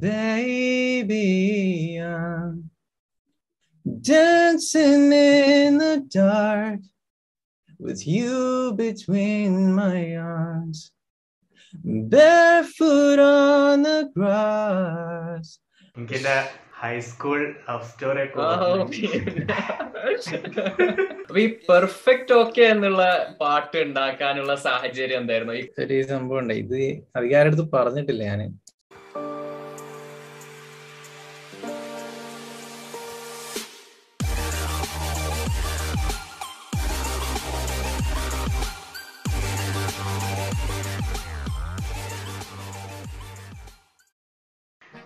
Baby, I'm dancing in the dark with you between my arms, barefoot on the grass. എനിക്ക് എന്റെ high school love story. അപ്പൊ ഈ perfect okay എന്നുള്ള പാട്ട് ഉണ്ടാക്കാനുള്ള സാഹചര്യം എന്തായിരുന്നു ഈ ഒരു സംഭവം ഉണ്ട് ഇത് അധികാരടുത്ത് പറഞ്ഞിട്ടില്ല ഞാൻ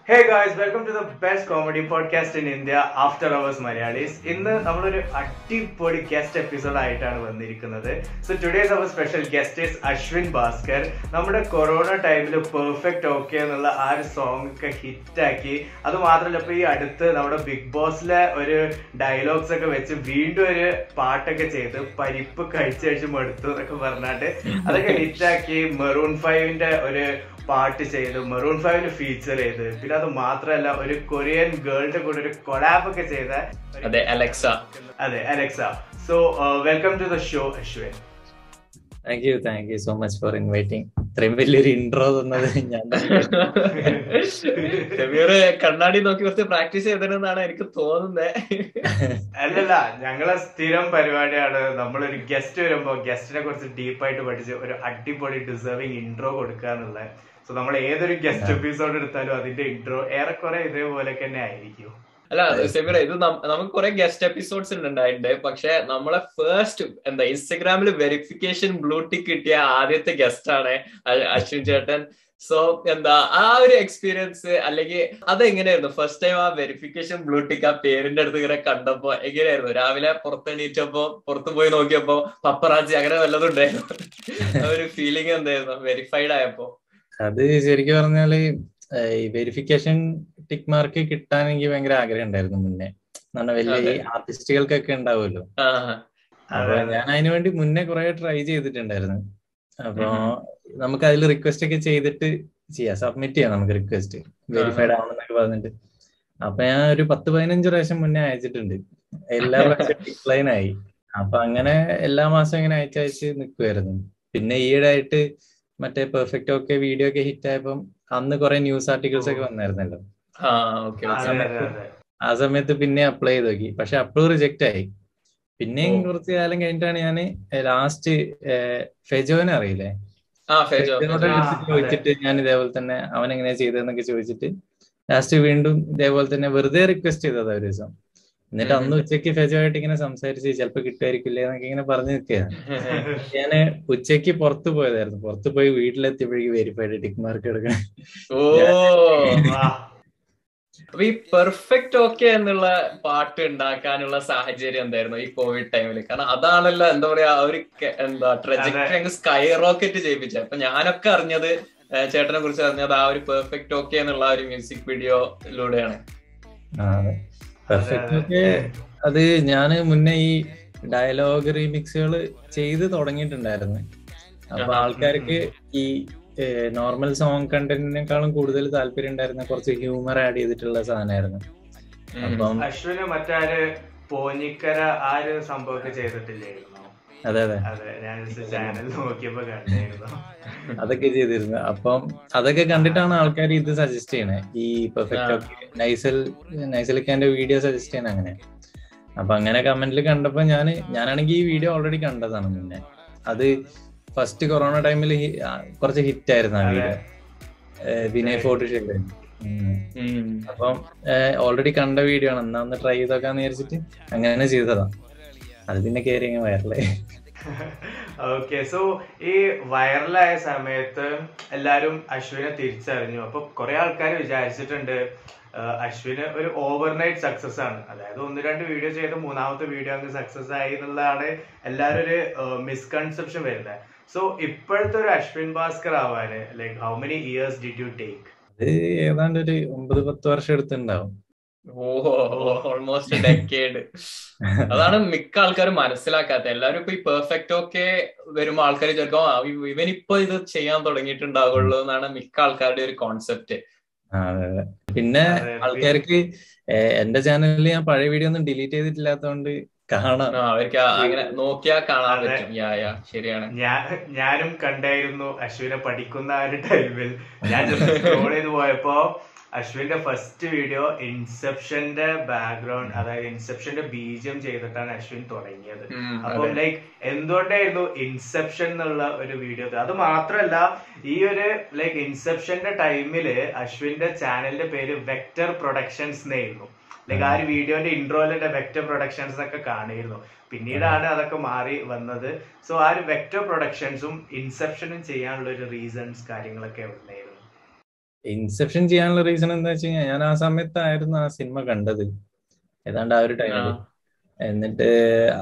hey guys welcome to the best comedy podcast in India after hours Malayalis ഇന്ന് നമ്മളൊരു അടിപൊളി ഗസ്റ്റ് എപ്പിസോഡ് ആയിട്ടാണ് വന്നിരിക്കുന്നത്. So today's our special guest is Ashwin Bhaskar നമ്മുടെ കൊറോണ ടൈമിൽ പെർഫെക്റ്റ് ഓക്കെ എന്നുള്ള ആ ഒരു സോങ് ഒക്കെ ഹിറ്റാക്കി അത് മാത്രമല്ല ഇപ്പൊ ഈ അടുത്ത് നമ്മുടെ ബിഗ് ബോസിലെ ഒരു ഡയലോഗ്സ് ഒക്കെ വെച്ച് വീണ്ടും ഒരു പാട്ടൊക്കെ ചെയ്ത് പരിപ്പ് കഴിച്ച് കഴിച്ച് മടുത്തു എന്നൊക്കെ പറഞ്ഞാട്ട് അതൊക്കെ ഹിറ്റാക്കി മെറൂൺ ഫൈവിന്റെ ഒരു പാട്ട് ചെയ്ത് മെറൂൺ ഫൈവിന് ഫീച്ചർ ചെയ്ത്. പിന്നെ അത് മാത്രമല്ല ഒരു കൊറിയൻ ഗേളിന്റെ കൂടെ ഒരു കൊളാബ് ഒക്കെ ചെയ്ത അതെ അലക്സ അതെ Alexa so welcome to the show Ashwin thank you thank you so much for inviting ഇത്രയും വലിയൊരു ഇൻട്രോ തന്നത് ഞാൻ കണ്ണാടി നോക്കി കുറച്ച് പ്രാക്ടീസ് ചെയ്തിരുന്നാണ് എനിക്ക് തോന്നുന്നത് അല്ലല്ല ഞങ്ങളെ സ്ഥിരം പരിപാടിയാണ്. നമ്മളൊരു ഗസ്റ്റ് വരുമ്പോ ഗസ്റ്റിനെ കുറിച്ച് ഡീപ്പായിട്ട് പഠിച്ച് ഒരു അടിപൊളി ഡിസേർവിംഗ് ഇൻട്രോ കൊടുക്കുക എന്നുള്ളത് സോ നമ്മൾ ഏതൊരു ഗസ്റ്റ് എപ്പിസോഡ് എടുത്താലും അതിന്റെ ഇൻട്രോ ഏറെക്കുറെ ഇതേപോലെ തന്നെ ആയിരിക്കും. അല്ല സെമിറ ഇത് നമുക്ക് കുറെ ഗസ്റ്റ് എപ്പിസോഡ്സ് ഉണ്ടായിട്ടുണ്ട് പക്ഷെ നമ്മളെ ഫസ്റ്റ് എന്താ ഇൻസ്റ്റഗ്രാമിൽ വെരിഫിക്കേഷൻ ബ്ലൂ ടിക്ക് കിട്ടിയ ആദ്യത്തെ ഗസ്റ്റ് ആണ് അശ്വിൻ ചേട്ടൻ. സോ എന്താ ആ ഒരു എക്സ്പീരിയൻസ് അല്ലെങ്കിൽ അതെങ്ങനെയായിരുന്നു? ഫസ്റ്റ് ടൈം ആ വെരിഫിക്കേഷൻ ബ്ലൂ ടിക്ക് ആ പേരിന്റെ അടുത്ത് ഇങ്ങനെ കണ്ടപ്പോ എങ്ങനെയായിരുന്നു? രാവിലെ പുറത്തെണീറ്റപ്പോ പുറത്തു പോയി നോക്കിയപ്പോ പപ്പറാച്ചി അങ്ങനെ വല്ലതും ഉണ്ടായിരുന്നു? ആ ഒരു ഫീലിംഗ് എന്തായിരുന്നു? വെരിഫൈഡ് ആയപ്പോ. അത് ശരിക്കും പറഞ്ഞാൽ ഈ വെരിഫിക്കേഷൻ ടിക് മാർക്ക് കിട്ടാൻ എനിക്ക് ഭയങ്കര ആഗ്രഹം ഉണ്ടായിരുന്നു മുന്നേ വലിയ ആർട്ടിസ്റ്റുകൾക്കൊക്കെ ഉണ്ടാവുമല്ലോ. അപ്പൊ ഞാൻ അതിനു വേണ്ടി മുന്നേ കുറെ ട്രൈ ചെയ്തിട്ടുണ്ടായിരുന്നു. അപ്പൊ നമുക്ക് അതിൽ റിക്വസ്റ്റ് ഒക്കെ ചെയ്തിട്ട് ചെയ്യാം. സബ്മിറ്റ് ചെയ്യാം നമുക്ക് റിക്വസ്റ്റ് വെരിഫൈഡ് ആവണമെന്നൊക്കെ പറഞ്ഞിട്ട്. അപ്പൊ ഞാൻ ഒരു പത്ത് പതിനഞ്ച് പ്രാവശ്യം മുന്നേ അയച്ചിട്ടുണ്ട്. എല്ലാ പ്രാവശ്യം ഡിക്ലൈൻ ആയി. അപ്പൊ അങ്ങനെ എല്ലാ മാസവും ഇങ്ങനെ അയച്ചയച്ച് നിൽക്കുമായിരുന്നു പിന്നെ ഈയിടെ ആയിട്ട് മറ്റേ പെർഫെക്റ്റ് ഒക്കെ വീഡിയോ ഒക്കെ ഹിറ്റ് ആയപ്പം അന്ന് കുറെ ന്യൂസ് ആർട്ടിക്കിൾസ് ഒക്കെ വന്നായിരുന്നല്ലോ. ആ സമയത്ത് പിന്നെ അപ്ലൈ ചെയ്ത് നോക്കി. പക്ഷെ അപ്പോഴും റിജക്റ്റ് ആയി. പിന്നെയും. കുറച്ച് കാലം കഴിഞ്ഞിട്ടാണ് ഞാൻ ലാസ്റ്റ് ഫെജോനെ അറിയില്ലേ. ചോദിച്ചിട്ട് ഞാൻ ഇതേപോലെ തന്നെ അവൻ എങ്ങനെയാ ചെയ്തതെന്നൊക്കെ ചോദിച്ചിട്ട് ലാസ്റ്റ് വീണ്ടും ഇതേപോലെ തന്നെ വെറുതെ റിക്വസ്റ്റ് ചെയ്തതാ ഒരു ദിവസം. എന്നിട്ട് അന്ന് ഉച്ചയ്ക്ക് ഫെജുവായിട്ട് ഇങ്ങനെ സംസാരിച്ച് ചിലപ്പോ കിട്ടുമായിരിക്കില്ലേ എന്നൊക്കെ ഇങ്ങനെ പറഞ്ഞു നിൽക്കുകയാണ് ഞാൻ ഉച്ചയ്ക്ക് പുറത്തു പോയതായിരുന്നു. പുറത്തു പോയി വീട്ടിലെത്തിയപ്പോഴേക്ക് വെരിഫൈഡ് ടിക്ക് മാർക്ക് എടുക്കണം. അപ്പൊ ഈ പെർഫെക്റ്റ് ഓക്കെ എന്നുള്ള പാട്ട് ഉണ്ടാക്കാനുള്ള സാഹചര്യം എന്തായിരുന്നു ഈ കോവിഡ് ടൈമിൽ കാരണം അതാണല്ലോ എന്താ പറയാ അവർ ഒരു എന്താ ട്രജക്ടറി അങ്ങ് സ്കൈ റോക്കറ്റ് ചെയ്യിപ്പിച്ചത് അപ്പൊ ഞാനൊക്കെ അറിഞ്ഞത് ചേട്ടനെ കുറിച്ച് അറിഞ്ഞത് ആ ഒരു പെർഫെക്റ്റ് ഓക്കെ എന്നുള്ള ആ ഒരു മ്യൂസിക് വീഡിയോയിലൂടെയാണ് പെർഫെക്റ്റ് അത് ഞാൻ മുന്നേ ഈ ഡയലോഗ് റീമിക്സുകൾ ചെയ്ത് തുടങ്ങിയിട്ടുണ്ടായിരുന്നു. അപ്പൊ ആൾക്കാർക്ക് ഈ നോർമൽ സോങ് കണ്ടന്റിനേക്കാളും കൂടുതൽ താല്പര്യം ഉണ്ടായിരുന്ന കുറച്ച് ഹ്യൂമർ ആഡ് ചെയ്തിട്ടുള്ള സാധനമായിരുന്നു. അപ്പം അശ്വിന് മറ്റാര് പോഞ്ഞിക്കര ആ ഒരു സംഭവമൊക്കെ ചെയ്തിട്ടില്ലായിരുന്നോ അതെ അതെ. അതൊക്കെ ചെയ്തിരുന്നു. അപ്പം അതൊക്കെ കണ്ടിട്ടാണ് ആൾക്കാർ ഇത് സജസ്റ്റ് ചെയ്യണേ. ഈ പെർഫെക്റ്റ് നൈസൽ നൈസലിക്കാന്റെ വീഡിയോ സജസ്റ്റ് ചെയ്യണ അങ്ങനെ. അപ്പൊ അങ്ങനെ കമന്റിൽ കണ്ടപ്പോ ഞാൻ ഞാനാണെങ്കിൽ ഈ വീഡിയോ ഓൾറെഡി കണ്ടതാണ് മുന്നേ. അത് ഫസ്റ്റ് കൊറോണ ടൈമിൽ കുറച്ച് ഹിറ്റ് ആയിരുന്നു ആ വീഡിയോ വിനയ് ഫോട്ടോഷൂട്ട് അപ്പം ഓൾറെഡി കണ്ട വീഡിയോ ആണ്. എന്നാ ഒന്ന് ട്രൈ ചെയ്തോക്കാന്ന് വിചാരിച്ചിട്ട് അങ്ങനെ ചെയ്തതാ. അത് പിന്നെ കയറി അങ്ങ് വയറലായി ഓക്കെ സോ ഈ വൈറലായ സമയത്ത് എല്ലാവരും അശ്വിനെ തിരിച്ചറിഞ്ഞു. അപ്പൊ കുറെ ആൾക്കാർ വിചാരിച്ചിട്ടുണ്ട് അശ്വിന് ഒരു ഓവർനൈറ്റ് സക്സസ് ആണ്. അതായത് ഒന്ന് രണ്ട് വീഡിയോ ചെയ്ത് മൂന്നാമത്തെ വീഡിയോ അങ്ങ് സക്സസ് ആയി എന്നുള്ളതാണ് എല്ലാവരും ഒരു മിസ്കൺസെപ്ഷൻ വരുന്നത് സോ ഇപ്പോഴത്തെ ഒരു Ashwin Bhaskar ആവാന് like how many years did you take അത് ഏതാണ്ട് ഒരു ഒമ്പത് പത്ത് വർഷം എടുത്തുണ്ടാവും ഓ ഓൾമോസ്റ്റ് ഡെക്കേഡ് അതാണ് മിക്ക ആൾക്കാരും മനസ്സിലാക്കാത്ത എല്ലാരും ഇപ്പൊ ഈ പെർഫെക്റ്റ് ഒക്കെ വരുമ്പോ ആൾക്കാർ വിചാരിക്കും ഇവൻ ഇപ്പൊ ഇത് ചെയ്യാൻ തുടങ്ങിയിട്ടുണ്ടാവുള്ളൂ എന്നാണ് മിക്ക ആൾക്കാരുടെ ഒരു കോൺസെപ്റ്റ് പിന്നെ ആൾക്കാർക്ക് എന്റെ ചാനലിൽ ഞാൻ പഴയ വീഡിയോ ഒന്നും ഡിലീറ്റ് ചെയ്തിട്ടില്ലാത്തതുകൊണ്ട് കാണാം. അവർക്ക് അങ്ങനെ നോക്കിയാ കാണാൻ പറ്റും. ശരിയാണ്. ഞാൻ ഞാനും കണ്ടായിരുന്നു അശ്വിനെ പഠിക്കുന്ന ആ ഒരു ടൈമിൽ ഞാൻ സ്ക്രോൾ ചെയ്ത് പോയപ്പോ അശ്വിന്റെ ഫസ്റ്റ് വീഡിയോ ഇൻസെപ്ഷന്റെ ബാക്ക്ഗ്രൗണ്ട് അതായത് ഇൻസെപ്ഷന്റെ ബീജം ചെയ്തിട്ടാണ് അശ്വിൻ തുടങ്ങിയത്. അപ്പൊ ലൈക്ക് എന്തുകൊണ്ടായിരുന്നു ഇൻസെപ്ഷൻ എന്നുള്ള ഒരു വീഡിയോ അത് മാത്രമല്ല ഈ ഒരു ലൈക്ക് ഇൻസെപ്ഷന്റെ ടൈമിൽ അശ്വിന്റെ ചാനലിന്റെ പേര് വെക്ടർ പ്രൊഡക്ഷൻസ് എന്നായിരുന്നു ലൈക്ക് ആ ഒരു വീഡിയോന്റെ ഇൻട്രോയിലെ വെക്ടർ പ്രൊഡക്ഷൻസ് ഒക്കെ കാണിയിരുന്നു. പിന്നീടാണ് അതൊക്കെ മാറി വന്നത്. സോ ആ ഒരു വെക്ടർ പ്രൊഡക്ഷൻസും ഇൻസെപ്ഷനും ചെയ്യാനുള്ള ഒരു റീസൺസ് കാര്യങ്ങളൊക്കെ എവിടെയായിരുന്നു? ഇൻസെപ്ഷൻ ചെയ്യാനുള്ള റീസൺ എന്താ വെച്ച് കഴിഞ്ഞാൽ ഞാൻ ആ സമയത്തായിരുന്നു ആ സിനിമ കണ്ടത്. ഏതാണ്ട് ആ ഒരു ടൈമിൽ എന്നിട്ട്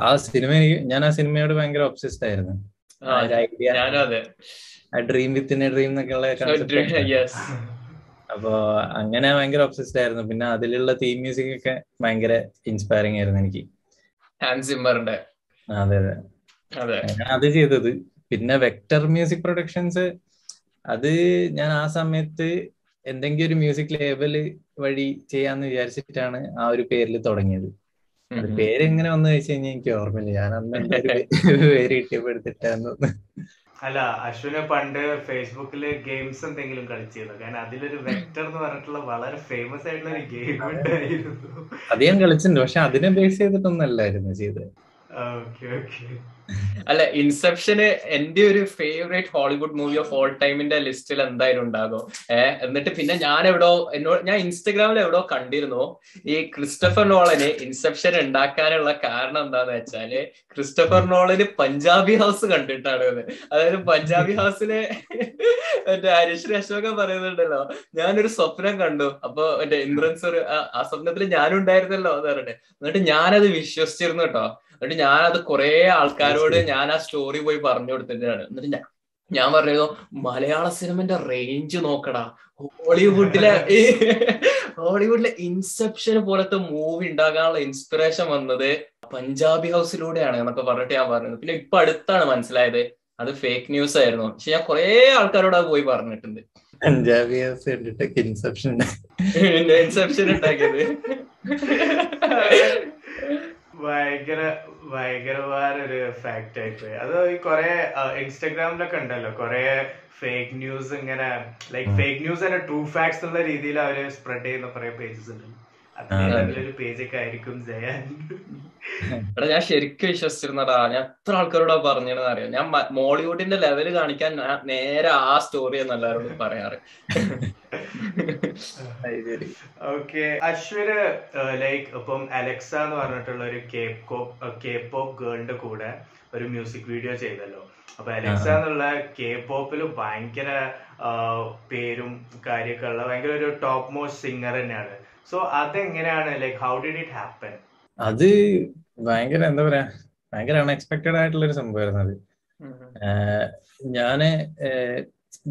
ആ സിനിമ എനിക്ക് ഞാൻ ആ സിനിമയോട് ഭയങ്കര ഒബ്സെസ്ഡ് ആയിരുന്നു. ഐഡിയ ആ ഡ്രീം എ ഡ്രീം എന്നൊക്കെയുള്ള അപ്പോ അങ്ങനെ ഭയങ്കര ഒബ്സെസ്ഡ് ആയിരുന്നു. പിന്നെ അതിലുള്ള തീം മ്യൂസിക് ഒക്കെ ഭയങ്കര ഇൻസ്പയറിംഗ് ആയിരുന്നു എനിക്ക്. അതെ അതെ. അത്. ചെയ്തത്. പിന്നെ വെക്ടർ മ്യൂസിക് പ്രൊഡക്ഷൻസ് അത് ഞാൻ ആ സമയത്ത് എന്തെങ്കിലും ഒരു മ്യൂസിക് ലേബൽ വഴി ചെയ്യാന്ന് വിചാരിച്ചിട്ടാണ് ആ ഒരു പേരിൽ തുടങ്ങിയത്. അത്. പേര് എങ്ങനെ വന്നു വെച്ച് കഴിഞ്ഞാൽ എനിക്ക് ഓർമ്മയില്ല. ഞാൻ അന്ന് പേര് കിട്ടിയപ്പോ എടുത്തിട്ടാന്ന് അല്ല അശ്വിന് പണ്ട് ഫേസ്ബുക്കിൽ ഗെയിംസ് എന്തെങ്കിലും കളിച്ചിരുന്നു. കാരണം അതിലൊരു വെക്ടർ എന്ന് പറഞ്ഞിട്ടുള്ള വളരെ ഫേമസ് ആയിട്ടുള്ള ഒരു ഗെയിം ഉണ്ടായിരുന്നു. അത് ഞാൻ കളിച്ചിട്ടുണ്ട്. പക്ഷെ അതിനെ ബേസ് ചെയ്തിട്ടൊന്നല്ലായിരുന്നു ചെയ്തത്. ഓക്കെ ഓക്കെ അല്ല ഇൻസെപ്ഷന് എന്റെ ഒരു favourite Hollywood movie of all ടൈമിന്റെ ലിസ്റ്റിൽ എന്തായാലും ഉണ്ടാകും. ഏഹ് എന്നിട്ട് പിന്നെ ഞാൻ എവിടോ എന്നോട് ഞാൻ ഇൻസ്റ്റഗ്രാമിൽ എവിടോ കണ്ടിരുന്നു. ഈ ക്രിസ്റ്റഫർ നോളന് ഇൻസെപ്ഷൻ ഉണ്ടാക്കാനുള്ള കാരണം എന്താന്ന് വെച്ചാൽ ക്രിസ്റ്റഫർ നോളന് പഞ്ചാബി ഹൗസ് കണ്ടിട്ടാണ് അതായത് പഞ്ചാബി ഹൗസിലെ മറ്റേ ഹരീഷ് അശോക പറയുന്നുണ്ടല്ലോ ഞാനൊരു സ്വപ്നം കണ്ടു. അപ്പൊ മറ്റേ ഇന്ദ്രൻസ് ആ- സ്വപ്നത്തിൽ ഞാനും ഉണ്ടായിരുന്നല്ലോ പറഞ്ഞിട്ട്. എന്നിട്ട് ഞാനത് വിശ്വസിച്ചിരുന്നു കേട്ടോ എന്നിട്ട് അത് കുറെ ആൾക്കാരോട് ഞാൻ ആ സ്റ്റോറി പോയി പറഞ്ഞു കൊടുത്തിട്ടാണ്. എന്നിട്ട് ഞാൻ ഞാൻ പറഞ്ഞിരുന്നു മലയാള സിനിമന്റെ റേഞ്ച് നോക്കടാ. ഹോളിവുഡിലെ ഹോളിവുഡിലെ ഇൻസെപ്ഷൻ പോലത്തെ മൂവി ഉണ്ടാകാനുള്ള ഇൻസ്പിറേഷൻ വന്നത് പഞ്ചാബി ഹൗസിലൂടെയാണ് എന്നൊക്കെ പറഞ്ഞിട്ട് ഞാൻ പറഞ്ഞത് പിന്നെ ഇപ്പൊ അടുത്താണ് മനസ്സിലായത്. അത് ഫേക്ക് ന്യൂസ് ആയിരുന്നു. പക്ഷെ ഞാൻ കുറെ ആൾക്കാരോട് അത് പോയി പറഞ്ഞിട്ടുണ്ട്. പഞ്ചാബി ഹൗസ് ഇൻസെപ്ഷൻ ഇൻസെപ്ഷൻ ഉണ്ടാക്കിയത്. ഭയങ്കര ഭയങ്കരമായ ഒരു ഫാക്ട് ആയിപ്പോയി അത് ഈ കുറെ ഇൻസ്റ്റാഗ്രാമിലൊക്കെ ഉണ്ടല്ലോ. കുറെ ഫേക്ക് ന്യൂസ് ഇങ്ങനെ ലൈക് ഫേക്ക് ന്യൂസ് തന്നെ ട്രൂ ഫാക്ട്സ് എന്ന രീതിയിൽ അവർ സ്പ്രെഡ് ചെയ്യുന്ന കുറെ പേജസ് ഉണ്ട് എടാ ഞാൻ ശരിക്കും വിശ്വസിച്ചിരുന്നടാ. ഞാൻ എത്ര ആൾക്കാരോടാ പറഞ്ഞിരുന്ന അറിയാം? ഞാൻ മോളിവുഡിന്റെ ലെവൽ കാണിക്കാൻ നേരെ ആ സ്റ്റോറി എന്ന് എല്ലാവരോടും പറയാറ്. ഓക്കെ. അശ്വര് ലൈക്ക് ഇപ്പം അലക്സ എന്ന് പറഞ്ഞിട്ടുള്ള ഒരു കേപ്പ് കെ പോപ്പ് ഗേളിന്റെ കൂടെ ഒരു മ്യൂസിക് വീഡിയോ ചെയ്തല്ലോ. അപ്പൊ അലക്സ എന്നുള്ള കെ പോപ്പിൽ ഭയങ്കര പേരും കാര്യമൊക്കെ ഉള്ള ഭയങ്കര ഒരു ടോപ്പ് മോസ്റ്റ് സിംഗർ തന്നെയാണ്. സോ അതെങ്ങനെയാണ്? Like how did it happen അത് ഭയങ്കര എന്താ പറയാ ഭയങ്കര അൺഎക്സ്പെക്ടഡ് ആയിട്ടുള്ള ഒരു സംഭവമായിരുന്നു അത്. ഞാൻ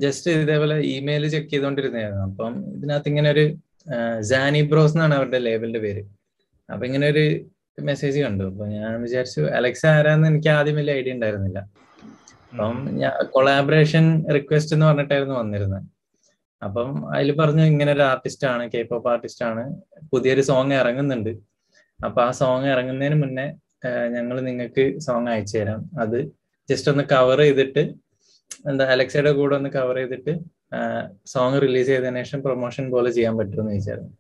ജസ്റ്റ് ഇതേപോലെ ഇമെയിൽ ചെക്ക് ചെയ്തോണ്ടിരുന്നായിരുന്നു അപ്പം ഇതിനകത്ത് ഇങ്ങനെ ഒരു ജാനി ബ്രോസ് എന്നാണ് അവരുടെ ലേബലിന്റെ പേര്. അപ്പൊ ഇങ്ങനെ ഒരു മെസ്സേജ് കണ്ടു. അപ്പൊ ഞാൻ വിചാരിച്ചു അലക്സ ആരാന്ന് എനിക്ക് ആദ്യം വലിയ ഐഡിയ ഉണ്ടായിരുന്നില്ല. അപ്പം ഞാൻ കൊളാബറേഷൻ റിക്വസ്റ്റ് എന്ന് പറഞ്ഞിട്ടായിരുന്നു വന്നിരുന്നത് അപ്പം അതിൽ പറഞ്ഞു ഇങ്ങനെ ഒരു ആർട്ടിസ്റ്റ് ആണ് കെ പോപ്പ് ആർട്ടിസ്റ്റ് ആണ്. പുതിയൊരു സോങ് ഇറങ്ങുന്നുണ്ട്. അപ്പൊ ആ സോങ് ഇറങ്ങുന്നതിന് മുന്നേ ഞങ്ങൾ നിങ്ങൾക്ക് സോങ് അയച്ചു തരാം അത് ജസ്റ്റ് ഒന്ന് കവർ ചെയ്തിട്ട് എന്താ അലക്സയുടെ കൂടെ ഒന്ന് കവർ ചെയ്തിട്ട് സോങ് റിലീസ് ചെയ്തതിനു ശേഷം പ്രൊമോഷൻ പോലെ ചെയ്യാൻ പറ്റുമെന്ന് ചോദിച്ചായിരുന്നു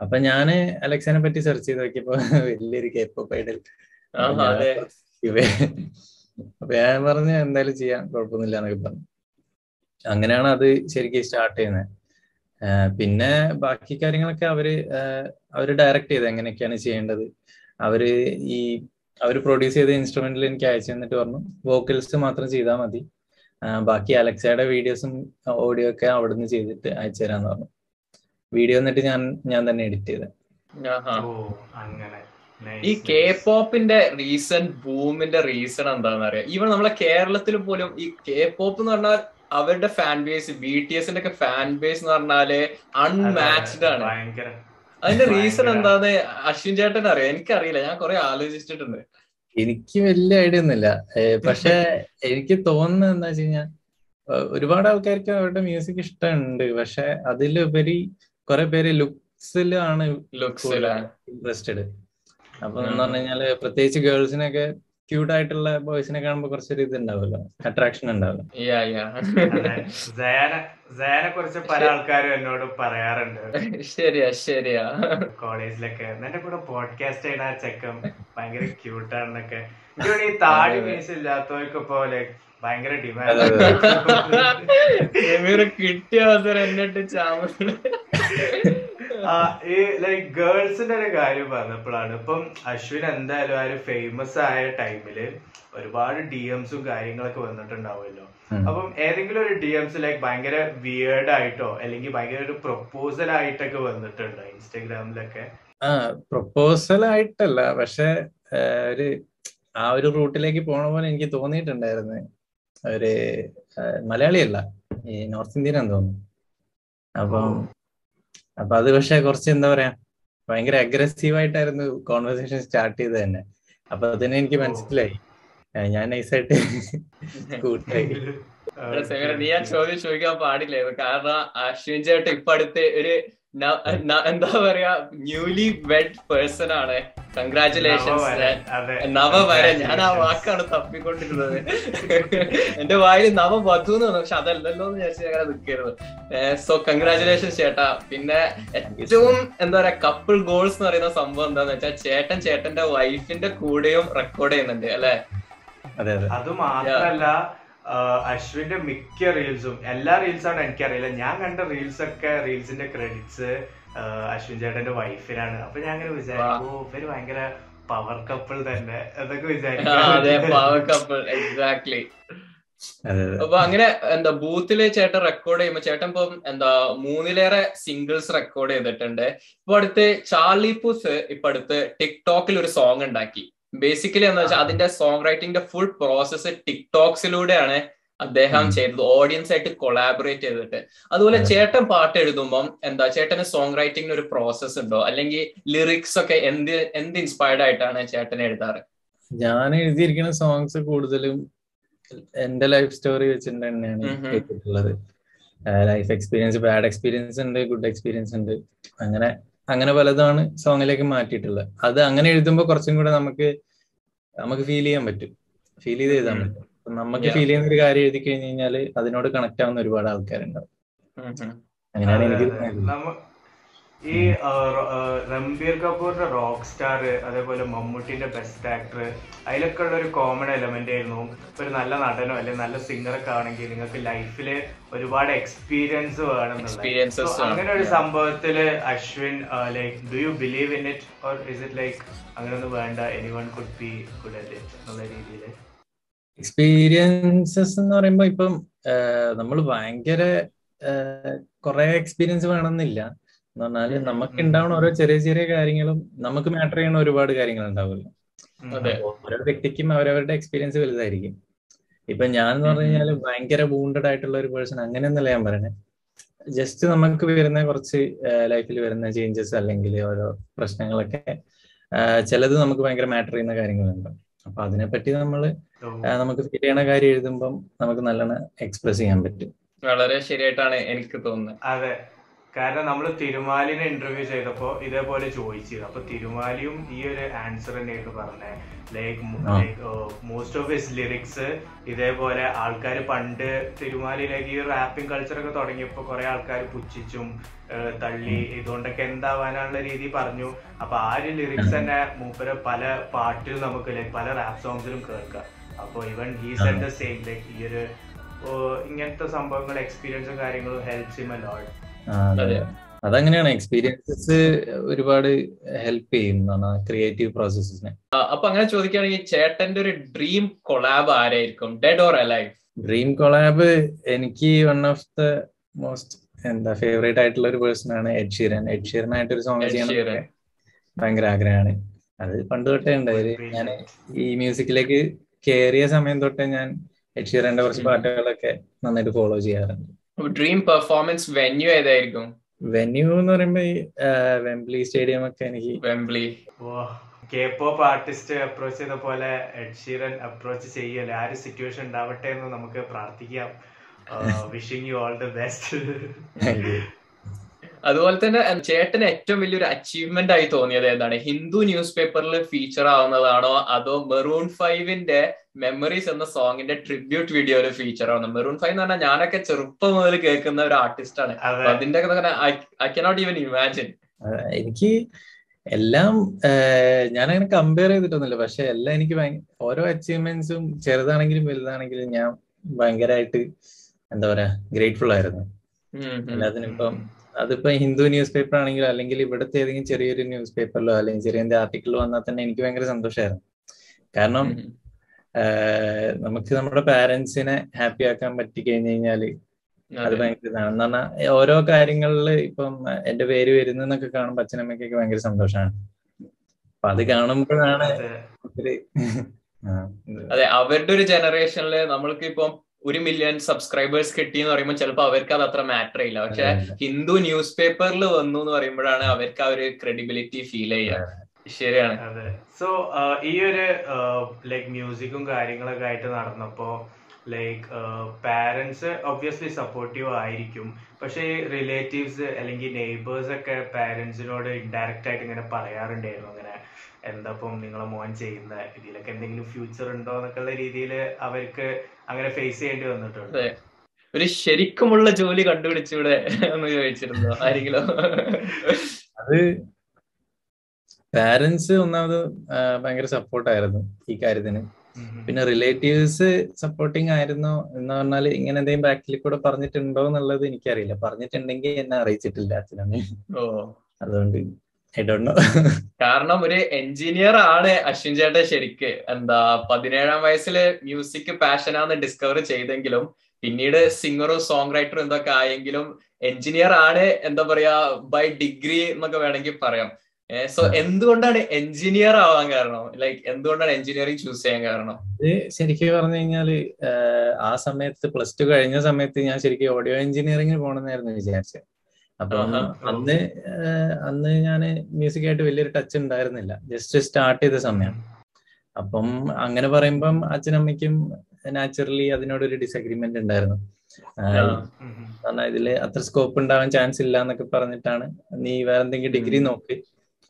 അപ്പൊ ഞാൻ അലക്സിനെ പറ്റി സെർച്ച് ചെയ്ത് നോക്കിയപ്പോ വലിയൊരു കേപ്പ് ഐഡൽ അപ്പൊ ഞാൻ പറഞ്ഞു എന്തായാലും ചെയ്യാം കുഴപ്പമൊന്നുമില്ല എന്നൊക്കെ പറഞ്ഞു. അങ്ങനെയാണ് അത് ശരിക്കും സ്റ്റാർട്ട് ചെയ്യുന്നത്. പിന്നെ ബാക്കി കാര്യങ്ങളൊക്കെ അവർ അവർ ഡയറക്റ്റ് ചെയ്ത് എങ്ങനെയൊക്കെയാണ് ചെയ്യേണ്ടത്. അവർ ഈ അവർ പ്രൊഡ്യൂസ് ചെയ്ത ഇൻസ്ട്രുമെന്റിൽ എനിക്ക് അയച്ചു തന്നിട്ട് പറഞ്ഞു. വോക്കൽസ് മാത്രം ചെയ്താൽ മതി. ബാക്കി അലക്സയുടെ വീഡിയോസും ഓഡിയോ ഒക്കെ അവിടുന്ന് ചെയ്തിട്ട് അയച്ചു തരാന്ന് പറഞ്ഞു. വീഡിയോ എന്നിട്ട് ഞാൻ ഞാൻ തന്നെ എഡിറ്റ് ചെയ്ത്. ആഹാ. അങ്ങനെ. ഈ കെ പോപ്പിന്റെ റീസെന്റ് ബൂമിന്റെ റീസൺ എന്താണെന്ന് അറിയാം ഈവൻ നമ്മളെ കേരളത്തിൽ പോലും ഈ കെ പോപ്പ് എന്ന് പറഞ്ഞാൽ അവരുടെ ഫാൻ ബേസ് ബി ടി എസിന്റെ ഒക്കെ ഫാൻ ബേസ് എന്ന് പറഞ്ഞാൽ അൺമാച്ച്ഡ് ആണ്. ഭയങ്കര അതിന്റെ റീസൺ. എന്താന്ന് അശ്വിൻ ചേട്ടൻ അറിയാം എനിക്കറിയില്ല. ഞാൻ കുറെ ആലോചിച്ചിട്ടുണ്ട്. എനിക്ക് വലിയ ഐഡിയ ഒന്നുമില്ല. പക്ഷെ എനിക്ക് തോന്നുന്നത് എന്താ വെച്ച് കഴിഞ്ഞാൽ ഒരുപാട് ആൾക്കാർക്ക് അവരുടെ മ്യൂസിക് ഇഷ്ടമുണ്ട്. പക്ഷെ അതിലുപരി കുറെ പേര് ലുക്സിലാണ് ലുക്സ് ഇൻട്രസ്റ്റഡ് അപ്പൊ എന്ന് പറഞ്ഞു കഴിഞ്ഞാൽ പ്രത്യേകിച്ച് ഗേൾസിനൊക്കെ ക്യൂട്ട് ആയിട്ടുള്ള ബോയ്സിനെ കാണുമ്പോ കുറച്ചൊരു ഇത് ഉണ്ടാവല്ലോ. അട്രാക്ഷൻ ഉണ്ടാവല്ലോ യാ യാ സയാനെ കുറിച്ച് പല ആൾക്കാരും എന്നോട് പറയാറുണ്ട്. ശരിയാ ശരിയാ. കോളേജിലൊക്കെ എന്റെ കൂടെ പോഡ്കാസ്റ്റ് ചെയ്യണ ആ ചെക്കൻ ഭയങ്കര ക്യൂട്ടാണെന്നൊക്കെ ഈ താടി മീസ് ഇല്ലാത്തവർക്ക് പോലെ ഭയങ്കര ഡിമാൻഡ് കിട്ടിയ അവസരം എന്നിട്ട് ചാമുണ്ട് ഈ ലൈക് ഗേൾസിന്റെ ഒരു കാര്യം പറഞ്ഞപ്പോഴാണ് ഇപ്പം അശ്വിൻ എന്തായാലും ആ ഒരു ഫേമസ് ആയ ടൈമിൽ ഒരുപാട് ഡി എംസും കാര്യങ്ങളൊക്കെ വന്നിട്ടുണ്ടാവുമല്ലോ. അപ്പം ഏതെങ്കിലും ഒരു ഡി എംസ് ലൈക്ക് ഭയങ്കര വിയേർഡ് ആയിട്ടോ അല്ലെങ്കിൽ ഭയങ്കര ഒരു പ്രൊപ്പോസൽ ആയിട്ടൊക്കെ വന്നിട്ടുണ്ടോ ഇൻസ്റ്റാഗ്രാമിലൊക്കെ? ആ പ്രൊപ്പോസൽ ആയിട്ടല്ല പക്ഷെ ഒരു ആ ഒരു റൂട്ടിലേക്ക് പോണ പോലെ എനിക്ക് തോന്നിയിട്ടുണ്ടായിരുന്നു. ഒരു മലയാളിയല്ല ഈ നോർത്ത് ഇന്ത്യൻ എന്ന് തോന്നുന്നു അപ്പം അപ്പൊ അത് പക്ഷെ കുറച്ച് എന്താ പറയാ ഭയങ്കര അഗ്രസീവ് ആയിട്ടായിരുന്നു കോൺവെർസേഷൻ സ്റ്റാർട്ട് ചെയ്തത് തന്നെ. അപ്പൊ അതിനെ എനിക്ക് മനസ്സിലായി. ഞാൻ നൈസായിട്ട് കൂട്ടായി. നീ ആ ചോദ്യം ചോദിക്കാൻ പാടില്ലേ? കാരണം അശ്വിൻ ചേട്ടൻ ഇപ്പൊ അടുത്ത് ഒരു എന്താ പറയാ ന്യൂലി വെഡ് പേഴ്സൺ ആണ്. കൺഗ്രാറ്റുലേഷൻസ് നവവര ഞാൻ ആ വാക്കാണ് തപ്പിക്കൊണ്ടിരുന്നത്. എന്റെ വായിൽ നവ വധു എന്ന് പറഞ്ഞു പക്ഷെ അതല്ലല്ലോ എന്ന് വിചാരിച്ചു അങ്ങനെ നിൽക്കരുത് സോ കൺഗ്രാറ്റുലേഷൻസ് ചേട്ടാ. പിന്നെ ഏറ്റവും എന്താ പറയാ കപ്പിൾ ഗോൾസ് എന്ന് പറയുന്ന സംഭവം എന്താന്ന് വെച്ചാൽ ചേട്ടൻ ചേട്ടന്റെ വൈഫിന്റെ കൂടെയും റെക്കോർഡ് ചെയ്യുന്നുണ്ട് അല്ലെ? അത് മാത്രല്ല അശ്വിന്റെ മിക്ക റീൽസും എല്ലാ റീൽസാണ് എനിക്കറിയില്ല. ഞാൻ കണ്ട റീൽസ് ഒക്കെ റീൽസിന്റെ ക്രെഡിറ്റ്സ് അശ്വിൻ ചേട്ടന്റെ വൈഫിനാണ് അപ്പൊ ഞാൻ അങ്ങനെ വിചാരിക്കും ഓ ഇവർ ഭയങ്കര പവർ കപ്പിൾ തന്നെ എന്നൊക്കെ വിചാരിക്കും. അപ്പൊ അങ്ങനെ എന്താ ബൂത്തിൽ ചേട്ടൻ റെക്കോർഡ് ചെയ്യുമ്പോ ചേട്ടൻ ഇപ്പം എന്താ മൂന്നിലേറെ സിംഗിൾസ് റെക്കോർഡ് ചെയ്തിട്ടുണ്ട്. ഇപ്പൊ അടുത്ത് ചാർലി പൂസ് ഇപ്പൊ അടുത്ത് ടിക്ടോക്കിൽ ഒരു സോങ് ഉണ്ടാക്കി. ബേസിക്കലി എന്താ വെച്ചാൽ അതിന്റെ സോങ് റൈറ്റിംഗിന്റെ ഫുൾ പ്രോസസ്സ് ടിക്ടോക്സിലൂടെയാണ് അദ്ദേഹം ചെയ്തത് ഓഡിയൻസ് ആയിട്ട് കൊളാബറേറ്റ് ചെയ്തിട്ട്. അതുപോലെ ചേട്ടൻ പാട്ട് എഴുതുമ്പോൾ എന്താ ചേട്ടന് സോങ് റൈറ്റിംഗിന് ഒരു പ്രോസസ് ഉണ്ടോ? അല്ലെങ്കിൽ ലിറിക്സ് ഒക്കെ എന്ത് എന്ത് ഇൻസ്പയർഡ് ആയിട്ടാണ് ചേട്ടൻ എഴുതാറ്? ഞാൻ എഴുതിയിരിക്കുന്ന സോങ്സ് കൂടുതലും എന്റെ ലൈഫ് സ്റ്റോറി വെച്ചിട്ട് തന്നെയാണ് കേട്ടിട്ടുള്ളത്. ലൈഫ് എക്സ്പീരിയൻസ് ബാഡ് എക്സ്പീരിയൻസ് ഉണ്ട് ഗുഡ് എക്സ്പീരിയൻസ് ഉണ്ട്. അങ്ങനെ അങ്ങനെ പലതാണ് സോങ്ങിലേക്ക് മാറ്റിയിട്ടുള്ളത്. അത് അങ്ങനെ എഴുതുമ്പോൾ കുറച്ചും കൂടെ നമുക്ക് നമുക്ക് ഫീൽ ചെയ്യാൻ പറ്റും. ഫീൽ ചെയ്ത് എഴുതാൻ പറ്റും. നമുക്ക് ഫീൽ ചെയ്യുന്ന ഒരു കാര്യം എഴുതി കഴിഞ്ഞു കഴിഞ്ഞാൽ അതിനോട് കണക്ട് ആവുന്ന ഒരുപാട് ആൾക്കാരുണ്ടാവും. അങ്ങനെയാണ് എനിക്ക് ഈ രംബീർ കപൂറിന്റെ റോക്ക് സ്റ്റാർ അതേപോലെ മമ്മൂട്ടിന്റെ ബെസ്റ്റ് ആക്ടർ അതിലൊക്കെ ഉള്ള ഒരു കോമൺ എലമെന്റ് ആയിരുന്നു. ഇപ്പൊ ഒരു നല്ല നടനോ അല്ലെങ്കിൽ നല്ല സിംഗറൊക്കെ ആണെങ്കിൽ നിങ്ങൾക്ക് ലൈഫിൽ ഒരുപാട് എക്സ്പീരിയൻസ് വേണമെന്നുള്ളത് അങ്ങനെ ഒരു സംഭവത്തിൽ Ashwin like do you believe in it or is it like അങ്ങനെ ഒന്നും വേണ്ട any one could be good at it എന്നുള്ള രീതിയിൽ എക്സ്പീരിയൻസസ് എന്ന് പറയുമ്പോൾ ഇപ്പം നമ്മൾ ഭയങ്കര കുറെ എക്സ്പീരിയൻസ് വേണമെന്നില്ല. എന്ന് പറഞ്ഞാൽ നമുക്ക് ഉണ്ടാവുന്ന ഓരോ ചെറിയ ചെറിയ കാര്യങ്ങളും നമുക്ക് മാറ്റർ ചെയ്യുന്ന ഒരുപാട് കാര്യങ്ങൾ ഉണ്ടാവുമല്ലോ ഓരോ വ്യക്തിക്കും അവരവരുടെ എക്സ്പീരിയൻസ് വലുതായിരിക്കും. ഇപ്പൊ ഞാൻ എന്ന് പറഞ്ഞു കഴിഞ്ഞാൽ ഭയങ്കര വൂണ്ടഡ് ആയിട്ടുള്ള ഒരു പേഴ്സൺ അങ്ങനെയൊന്നല്ല ഞാൻ പറയണേ. ജസ്റ്റ് നമുക്ക് വരുന്ന കുറച്ച് ലൈഫിൽ വരുന്ന ചേഞ്ചസ് അല്ലെങ്കിൽ ഓരോ പ്രശ്നങ്ങളൊക്കെ ചിലത് നമുക്ക് ഭയങ്കര മാറ്റർ ചെയ്യുന്ന കാര്യങ്ങളുണ്ട്. അപ്പൊ അതിനെപ്പറ്റി നമ്മൾ നമുക്ക് ഫീൽ ചെയ്യണ കാര്യം എഴുതുമ്പം നമുക്ക് നല്ലോണം എക്സ്പ്രസ് ചെയ്യാൻ പറ്റും. വളരെ ശരിയായിട്ടാണ് എനിക്ക് തോന്നുന്നത് അതെ. കാരണം നമ്മൾ തിരുമാലിനെ ഇന്റർവ്യൂ ചെയ്തപ്പോ ഇതേപോലെ ചോദിച്ചത്. അപ്പൊ തിരുമാലിയും ഈ ഒരു ആൻസർ തന്നെയായിട്ട് പറഞ്ഞേ. Like like most of his lyrics ഇതേപോലെ ആൾക്കാർ പണ്ട് തിരുമാലിയിലേക്ക് ഈ റാപ്പിംഗ് കൾച്ചറൊക്കെ തുടങ്ങിയപ്പോൾ കുറെ ആൾക്കാർ പുച്ഛിച്ചും തള്ളി. ഇതുകൊണ്ടൊക്കെ എന്താവാനുള്ള രീതി പറഞ്ഞു. അപ്പൊ ആ ഒരു ലിറിക്സ് തന്നെ മൂപ്പര് പല പാട്ടിലും നമുക്ക് ലൈക്ക് പല റാപ്പ് സോങ്സിലും കേൾക്കാം. അപ്പോൾ even he said the same like ഈ ഒരു ഇങ്ങനത്തെ സംഭവങ്ങൾ എക്സ്പീരിയൻസും കാര്യങ്ങളും ഹെൽപ്സ് ഹിം എ ലോട്ട് അതങ്ങനെയാണ്. എക്സ്പീരിയൻസസ് ഒരുപാട് ഹെൽപ്പ് ചെയ്യും ക്രിയേറ്റീവ് പ്രോസസ്സിനെ അപ്പൊ അങ്ങനെ ചോദിക്കുകയാണെങ്കിൽ ചേട്ടന്റെ ഒരു ഡ്രീം കൊളാബ് ആരായിരിക്കും? Dead or alive dream collab എനിക്ക് വൺ ഓഫ് ദ മോസ്റ്റ് എന്താ ഫേവറേറ്റ് ആയിട്ടുള്ള ഒരു പേഴ്സൺ ആണ് എഡ് ഷീരൻ എഡ് ഷീരൻ ആയിട്ട് ഒരു സോങ് ചെയ്യണം ഭയങ്കര ആഗ്രഹമാണ്. അത് പണ്ട് തൊട്ടേ ഉണ്ടായത് ഞാൻ ഈ മ്യൂസിക്കിലേക്ക് കയറിയ സമയം തൊട്ടേ ഞാൻ എഡ് ഷീറന്റെ കുറച്ച് പാട്ടുകളൊക്കെ നന്നായിട്ട് ഫോളോ ചെയ്യാറുണ്ട്. ഡ്രീം പെർഫോമൻസ് വെന്യൂ ഏതായിരിക്കും? വെന്യൂ എന്ന് പറയുമ്പോ ഈ വെംബ്ലി സ്റ്റേഡിയം ഒക്കെ എനിക്ക് Wembley K pop artist approach ചെയ്ത പോലെ എഡ് ഷീറൻ അപ്രോച്ച് ചെയ്യല്ലേ ആ ഒരു സിറ്റുവേഷൻ ഉണ്ടാവട്ടെ എന്ന് നമുക്ക് പ്രാർത്ഥിക്കാം. Wishing you all the best അതുപോലെ തന്നെ ചേട്ടന് ഏറ്റവും വലിയൊരു അച്ചീവ്മെന്റ് ആയി തോന്നിയത് എന്താണ്? ഹിന്ദു ന്യൂസ് പേപ്പറിൽ ഫീച്ചർ ആവുന്നതാണോ? അതോ മെറൂൺ ഫൈവിന്റെ മെമ്മറീസ് എന്ന സോങ്ങിന്റെ ട്രിബ്യൂട്ട് വീഡിയോയിൽ ഫീച്ചർ ആവുന്നത് മെറൂൺ ഫൈവ് എന്ന് പറഞ്ഞാൽ ഞാനൊക്കെ ചെറുപ്പം മുതൽ കേൾക്കുന്ന ഒരു ആർട്ടിസ്റ്റ് ആണ്. അതിന്റെ ഐ കനോട്ട് ഈവൻ ഇമാജിൻ എനിക്ക് എല്ലാം ഞാനങ്ങനെ കമ്പയർ ചെയ്തിട്ടൊന്നുമില്ല. പക്ഷെ എല്ലാം എനിക്ക് ഓരോ അച്ചീവ്മെന്റ്സും ചെറുതാണെങ്കിലും വലുതാണെങ്കിലും ഞാൻ ഭയങ്കരമായിട്ട് എന്താ പറയാ ഗ്രേറ്റ്ഫുൾ ആയിരുന്നു. ഇപ്പം അതിപ്പോ ഹിന്ദു ന്യൂസ് പേപ്പർ ആണെങ്കിലും അല്ലെങ്കിൽ ഇവിടുത്തെ ഏതെങ്കിലും ചെറിയൊരു ന്യൂസ് പേപ്പറിലോ അല്ലെങ്കിൽ ചെറിയ ആർട്ടിക്കിൾ വന്നാൽ തന്നെ എനിക്ക് ഭയങ്കര സന്തോഷമായിരുന്നു കാരണം നമുക്ക് നമ്മുടെ പാരന്റ്സിനെ ഹാപ്പി ആക്കാൻ പറ്റി കഴിഞ്ഞു കഴിഞ്ഞാൽ അത് ഭയങ്കര ഇതാണ്. എന്ന് പറഞ്ഞാൽ ഓരോ കാര്യങ്ങളിൽ ഇപ്പം എന്റെ പേര് വരുന്നൊക്കെ കാണുമ്പോൾ അച്ഛനമ്മയ്ക്കൊക്കെ ഭയങ്കര സന്തോഷമാണ് അപ്പൊ അത് കാണുമ്പോഴാണ് അതെ. അവരുടെ ഒരു ജനറേഷനിൽ നമ്മൾക്ക് ഇപ്പം ഒരു മില്യൺ സബ്സ്ക്രൈബേഴ്സ് കിട്ടി എന്ന് പറയുമ്പോൾ ചിലപ്പോൾ അവർക്ക് അത് അത്ര മാറ്റർ ചെയ്യില്ല. പക്ഷെ ഹിന്ദു ന്യൂസ് പേപ്പറിൽ വന്നു എന്ന് പറയുമ്പോഴാണ് അവർക്ക് ആ ഒരു ക്രെഡിബിലിറ്റി ഫീൽ ചെയ്യുക. ശരിയാണ്. അതെ. സോ ഈ ഒരു ലൈക് മ്യൂസിക്കും കാര്യങ്ങളൊക്കെ ആയിട്ട് നടന്നപ്പോ ലൈക്ക് പാരന്റ്സ് ഒബ്വിയസ്ലി സപ്പോർട്ടീവ് ആയിരിക്കും. പക്ഷെ റിലേറ്റീവ്സ് അല്ലെങ്കിൽ നെയ്ബേഴ്സ് ഒക്കെ പാരന്റ്സിനോട് ഇൻഡയറക്റ്റ് ആയിട്ട് ഇങ്ങനെ പറയാറുണ്ടായിരുന്നു അങ്ങനെ. എന്താ ഇപ്പം നിങ്ങളെ മോൻ ചെയ്യുന്ന? ഇതിലൊക്കെ എന്തെങ്കിലും ഫ്യൂച്ചർ ഉണ്ടോ എന്നൊക്കെയുള്ള രീതിയിൽ അവർക്ക് അങ്ങനെ ഫേസ് ചെയ്യേണ്ടി വന്നിട്ടുണ്ട്. ഒരു ശരിക്കുമുള്ള ജോലി കണ്ടുപിടിച്ചൂടെ എന്ന് ചോദിച്ചിരുന്നു. ആരെങ്കിലും? അത് പാരന്റ്സ് ഒന്നാമത് ഭയങ്കര സപ്പോർട്ടായിരുന്നു ഈ കാര്യത്തിന്. പിന്നെ റിലേറ്റീവ്സ് സപ്പോർട്ടിങ് ആയിരുന്നു എന്ന് പറഞ്ഞാൽ ഇങ്ങനെ എന്തെങ്കിലും ബാക്കിൽ കൂടെ പറഞ്ഞിട്ടുണ്ടോ എന്നുള്ളത് എനിക്കറിയില്ല. പറഞ്ഞിട്ടുണ്ടെങ്കിൽ എന്നെ അറിയിച്ചിട്ടില്ല അച്ഛനമ്മ അതുകൊണ്ട് ഐ ഡോണ്ട് നോ കാരണം ഒരു എഞ്ചിനീയർ ആണ് അശ്വിൻ ചേട്ടൻ ശരിക്ക്. എന്താ പതിനേഴാം വയസ്സിൽ മ്യൂസിക് പാഷനാന്ന് ഡിസ്കവർ ചെയ്തെങ്കിലും പിന്നീട് സിംഗറും സോങ് റൈറ്ററും എന്തൊക്കെ ആയെങ്കിലും എഞ്ചിനീയർ ആണ് എന്താ പറയാ ബൈ ഡിഗ്രി എന്നൊക്കെ വേണമെങ്കിൽ പറയാം. സോ എന്തുകൊണ്ടാണ് എഞ്ചിനീയർ ആവാൻ കാരണം? ലൈക്ക് എന്തുകൊണ്ടാണ് എഞ്ചിനീയറിംഗ് ചൂസ് ചെയ്യാൻ കാരണം? ശരിക്കും പറഞ്ഞു കഴിഞ്ഞാൽ ആ സമയത്ത് പ്ലസ് ടു കഴിഞ്ഞ സമയത്ത് ഞാൻ ശരിക്കും ഓഡിയോ എഞ്ചിനീയറിംഗിന് പോകണമെന്നായിരുന്നു വിചാരിച്ചത്. അപ്പം അന്ന് അന്ന് ഞാൻ മ്യൂസിക്കായിട്ട് വലിയൊരു ടച്ച് ഉണ്ടായിരുന്നില്ല. ജസ്റ്റ് സ്റ്റാർട്ട് ചെയ്ത സമയം. അപ്പം അങ്ങനെ പറയുമ്പം അച്ഛനമ്മയ്ക്കും നാച്ചുറലി അതിനോടൊരു ഡിസഗ്രിമെന്റ് ഉണ്ടായിരുന്നു. കാരണം ഇതിൽ അത്ര സ്കോപ്പ് ഉണ്ടാവാൻ ചാൻസ് ഇല്ല എന്നൊക്കെ പറഞ്ഞിട്ടാണ് നീ വേറെ എന്തെങ്കിലും ഡിഗ്രി നോക്ക്.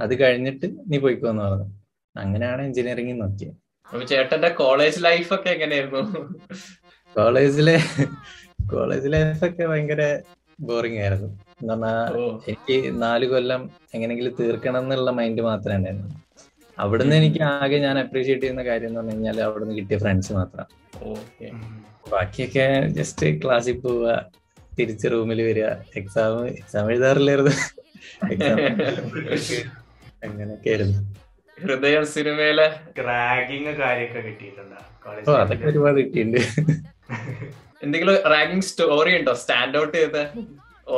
അത് കഴിഞ്ഞിട്ട് നീ പോയിക്കോന്ന് പറഞ്ഞു. അങ്ങനെയാണ് എഞ്ചിനീയറിംഗ് നോക്കിയത് ചേട്ടന്റെ കോളേജ് ലൈഫ് ഒക്കെ എങ്ങനെയായിരുന്നു? കോളേജിലെ കോളേജ് ലൈഫ് ഒക്കെ ഭയങ്കര ബോറിംഗ് ആയിരുന്നു. എന്ന് പറഞ്ഞാൽ എനിക്ക് നാല് കൊല്ലം എങ്ങനെങ്കിലും തീർക്കണം എന്നുള്ള മൈൻഡ് മാത്രമേ ഉണ്ടായിരുന്നു അവിടുന്ന് എനിക്ക് ആകെ ഞാൻ അപ്രീഷിയേറ്റ് ചെയ്യുന്ന കാര്യം എന്ന് പറഞ്ഞു കഴിഞ്ഞാൽ അവിടുന്ന് കിട്ടിയ ഫ്രണ്ട്സ് മാത്രം. ബാക്കിയൊക്കെ ജസ്റ്റ് ക്ലാസ്സിൽ പോവുക തിരിച്ച് റൂമിൽ വരിക എക്സാം എക്സാം എഴുതാറില്ലായിരുന്നു. അങ്ങനെയൊക്കെ ആയിരുന്നു ഹൃദയം സിനിമയിലെ റാഗിങ് കാര്യമൊക്കെ കിട്ടിയിട്ടുണ്ടോ? അതൊക്കെ ഒരുപാട് കിട്ടിയിട്ടുണ്ട്. എന്തെങ്കിലും റാഗിങ് സ്റ്റോറി ഉണ്ടോ? സ്റ്റാൻഡ് ഔട്ട് ചെയ്ത?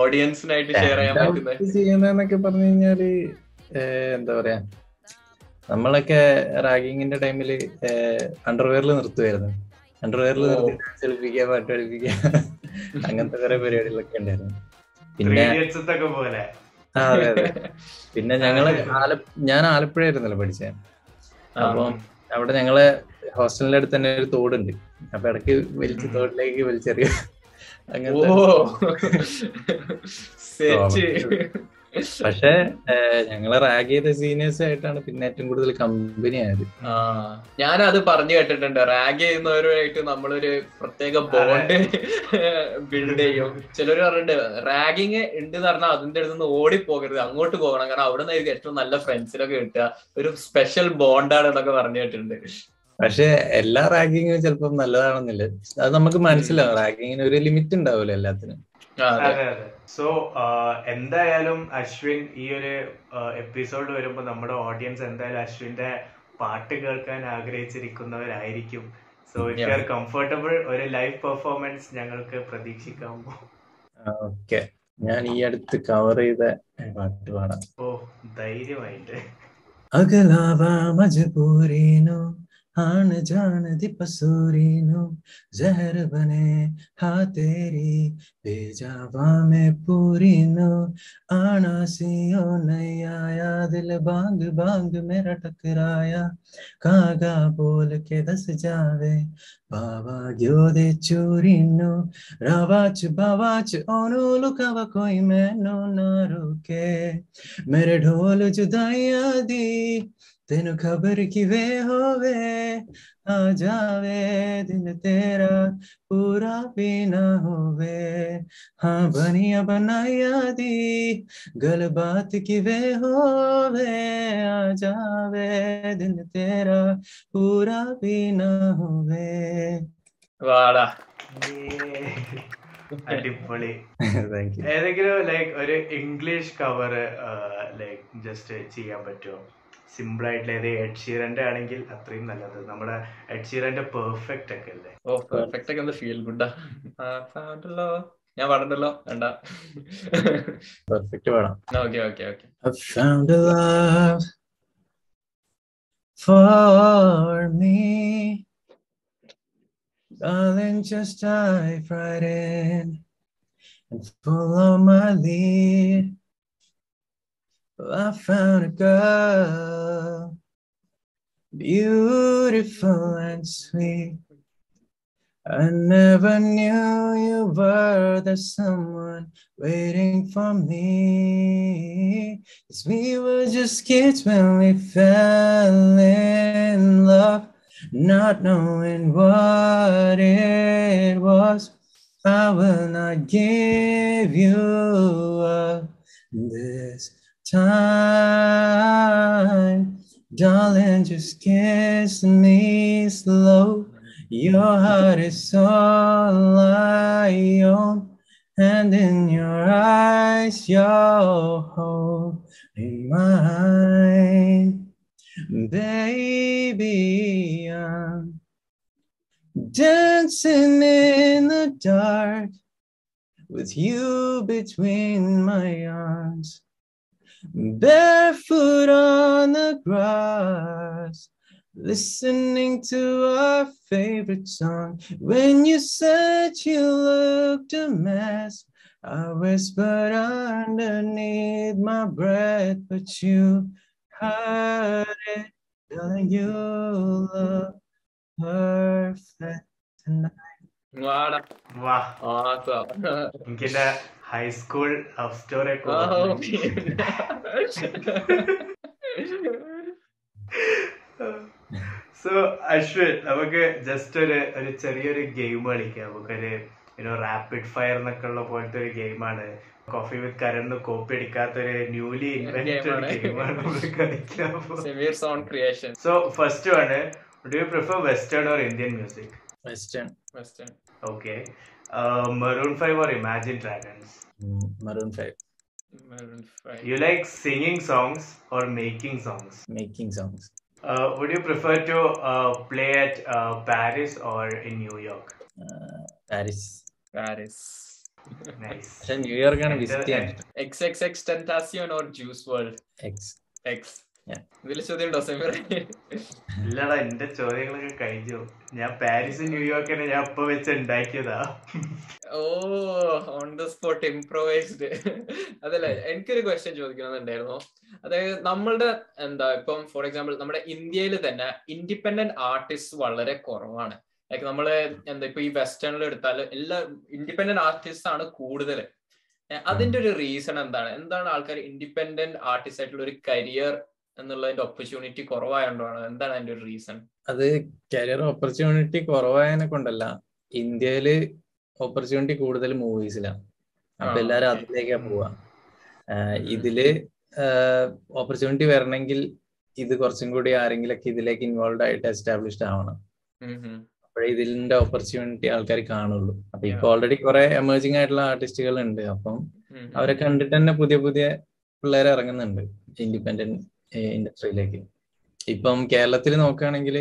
ഓഡിയൻസിനായിട്ട് ഷെയർ ചെയ്യാൻ പറ്റുന്നത് ചെയ്യുന്നതെന്നൊക്കെ പറഞ്ഞു കഴിഞ്ഞാൽ എന്താ പറയാ നമ്മളൊക്കെ റാഗിങ്ങിന്റെ ടൈമിൽ അണ്ടർവെയറിൽ നിർത്തുമായിരുന്നു അണ്ടർവെയറിൽ നിർത്തി ഡാൻസ് കളിപ്പിക്കുക പാട്ട് കളിപ്പിക്കുക അങ്ങനത്തെ കുറെ പരിപാടികളൊക്കെ ഉണ്ടായിരുന്നു. പിന്നെ ആ അതെ അതെ. പിന്നെ ഞങ്ങൾ ആല ഞാൻ ആലപ്പുഴ ആയിരുന്നല്ലോ പഠിച്ചത് അപ്പം അവിടെ ഞങ്ങളെ ഹോസ്റ്റലിന്റെ അടുത്ത് തന്നെ ഒരു തോടുണ്ട്. അപ്പൊ ഇടയ്ക്ക് വലിച്ച് തോട്ടിലേക്ക് വലിച്ചെറിയ. പക്ഷെ ഞങ്ങളെ റാഗ് ചെയ്ത സീനിയേഴ്സ് ആയിട്ടാണ് പിന്നെ ഏറ്റവും കൂടുതൽ കമ്പനി ആയത്. ഞാനത് പറഞ്ഞു കേട്ടിട്ടുണ്ട്. റാഗ് ചെയ്യുന്നവരുമായിട്ട് നമ്മളൊരു പ്രത്യേക ബോണ്ട് ബിൽഡ് ചെയ്യും. ചിലർ പറഞ്ഞിട്ടുണ്ട് റാഗിങ് ഉണ്ട് എന്ന് പറഞ്ഞാൽ അതിന്റെ അടുത്ത് നിന്ന് ഓടിപ്പോകരുത്. അങ്ങോട്ട് പോകണം. കാരണം അവിടെ നിന്ന് ഏറ്റവും നല്ല ഫ്രണ്ട്സിനൊക്കെ കിട്ടുക. ഒരു സ്പെഷ്യൽ ബോണ്ടാണ് എന്നൊക്കെ പറഞ്ഞു കേട്ടിട്ടുണ്ട്. പക്ഷെ എല്ലാ റാഗിങ്ങും ചിലപ്പം നല്ലതാണെന്നില്ല. അത് നമുക്ക് മനസ്സിലാവും. റാഗിങ്ങിന് ഒരു ലിമിറ്റ് ഉണ്ടാവില്ല എല്ലാത്തിനും. അതെ. അതെ സോ എന്തായാലും അശ്വിൻ ഈ ഒരു എപ്പിസോഡ് വരുമ്പോൾ നമ്മുടെ ഓഡിയൻസ് എന്തായാലും അശ്വിന്റെ പാട്ട് കേൾക്കാൻ ആഗ്രഹിച്ചിരിക്കുന്നവരായിരിക്കും. So if you are comfortable ഒരു ലൈവ് പെർഫോമൻസ് ഞങ്ങൾക്ക് പ്രതീക്ഷിക്കാമോ ഓക്കെ. ഞാൻ ഈ അടുത്ത് കവർ ചെയ്ത പാട്ട് പാടാം. ഓ ധൈര്യമായിട്ട്. അകലാവാ മജബൂരീനോ. आन जान दी पसूरी नु जहर बने हाँ तेरी बेजावा में पूरी नु आना सियो नहीं आया दिल बांग बांग मेरा टकराया। कागा बोल के दस जावे, बाबा ग्योदे चूरी नु रावाच बावाच, ओनु लुकावा कोई मैनू ना रुके। मेरे ढोल जुदाइया दी तेनु खबर की वे होवे आ जावे दिन तेरा पूरा भी ना होवे हाँ बनिया बनाया दी गल बात की वे होवे आ जावे दिन तेरा पूरा भी ना होवे വാടാ അടിപൊളി താങ്ക് യു ഏതെങ്കിലും ലൈക്ക് ഒരു ഇംഗ്ലീഷ് കവർ ലൈക്ക് ജസ്റ്റ് ചെയ്യാൻ പറ്റുമോ സിമ്പിൾ ആയിട്ടുള്ള ഏത് എഡ് ഷീറന്റെ ആണെങ്കിൽ അത്രയും നല്ലത്. നമ്മുടെ എഡ് ഷീറന്റെ പെർഫെക്റ്റ് ഒക്കെ അല്ലേ? ഓ പെർഫെക്റ്റ് ഒക്കെ എന്താ ഫീൽ ഗുഡാ ഞാൻ പാടണ്ടല്ലോ? വേണ്ട. പെർഫെക്റ്റ് വേണം. Okay okay okay I found a love for me. Darling, just dive right in and follow my lead. I found a girl, beautiful and sweet. I never knew you were the someone waiting for me. 'Cause we were just kids when we fell in love, not knowing what it was. I will not give you up this time. Darling, just kiss me slow. Your heart is all I own, and in your eyes, your hope in mine. Baby, I'm dancing in the dark with you between my arms, barefoot on the grass listening to our favorite song. When you said you looked a mess, I whispered underneath my breath, but you heard it, telling you look perfect tonight. എനിക്ക് എന്റെ high school love story so Ashwin നമുക്ക് just ഒരു ഒരു ചെറിയൊരു game കളിക്കാം. നമുക്കൊരു ഒരു rapid fire എന്നൊക്കെ ഉള്ള പോലത്തെ ഒരു ഗെയിമാണ് കോഫി വിത്ത് കരണ്ട് കോപ്പി അടിക്കാത്തൊരു ന്യൂലി ഇൻവെന്റഡ് ഗെയിമാണ്. സോ ഫസ്റ്റ് ആണ് do you prefer western or Indian music Western. Okay. Uh, Maroon 5 or Imagine Dragons? Mm, Maroon 5. Maroon 5. You like singing songs or making songs? Making songs. Uh, would you prefer to uh, play at uh, Paris or in New York? Uh, Paris. Paris. nice. New York x, visit. XXX Tentacion or Juice World? X. X. ഇല്ലടാ എന്റെ ചോദ്യങ്ങളൊക്കെ കഴിഞ്ഞു. ഞാൻ Paris ന്യൂയോർക്കിനെ ഞാൻ അപ്പൊ വെച്ച് ഉണ്ടാക്കിയതാ ഓ ഓൺ ദ സ്പോട്ട് ഇംപ്രവൈസ്ഡ് അതല്ല എനിക്കൊരു ക്വസ്റ്റ്യൻ ചോദിക്കണമെന്നുണ്ടായിരുന്നു. അതായത് നമ്മളുടെ എന്താ ഇപ്പം ഫോർ എക്സാമ്പിൾ നമ്മുടെ ഇന്ത്യയിൽ തന്നെ ഇൻഡിപെൻഡന്റ് ആർട്ടിസ്റ്റ് വളരെ കുറവാണ്. ലൈക്ക് നമ്മൾ എന്താ ഇപ്പൊ ഈ വെസ്റ്റേണിൽ എടുത്താൽ എല്ലാ ഇൻഡിപെൻഡന്റ് ആർട്ടിസ്റ്റ് ആണ് കൂടുതൽ അതിന്റെ ഒരു റീസൺ എന്താണ്? എന്താണ് ആൾക്കാർ ഇൻഡിപെൻഡന്റ് ആർട്ടിസ്റ്റ് ആയിട്ടുള്ള ഒരു കരിയർ എന്നുള്ളതിന്റെ ഓപ്പർച്യൂണിറ്റി കുറവായതുകൊണ്ടാണ് എന്താണ് അതിന്റെ ഒരു റീസൺ അത് കരിയർ ഓപ്പർച്യൂണിറ്റി കുറവായതിനെ കൊണ്ടല്ല. ഇന്ത്യയിൽ ഓപ്പർച്യൂണിറ്റി കൂടുതൽ മൂവീസിലാണ് അപ്പൊ എല്ലാരും അതിലേക്കാണ് അതിലേക്കാ പോവാ. ഇതിൽ ഓപ്പർച്യൂണിറ്റി വരണമെങ്കിൽ ഇത് കുറച്ചും കൂടി ആരെങ്കിലൊക്കെ ഇതിലേക്ക് ഇൻവോൾവ് ആയിട്ട് എസ്റ്റാബ്ലിഷ്ഡ് ആവണം. അപ്പോഴേ ഇതിന്റെ ഓപ്പർച്യൂണിറ്റി ആൾക്കാർ കാണുള്ളൂ. അപ്പൊ ഇപ്പൊ ഓൾറെഡി കുറെ എമേർജിംഗ് ആയിട്ടുള്ള ആർട്ടിസ്റ്റുകൾ ഉണ്ട് അപ്പം അവരെ കണ്ടിട്ട് തന്നെ പുതിയ പുതിയ പിള്ളേരെ ഇറങ്ങുന്നുണ്ട്. ഇൻഡിപെൻഡന്റ് ഇൻഡസ്ട്രിയിലേക്ക്. ഇപ്പം കേരളത്തിൽ നോക്കുകയാണെങ്കിൽ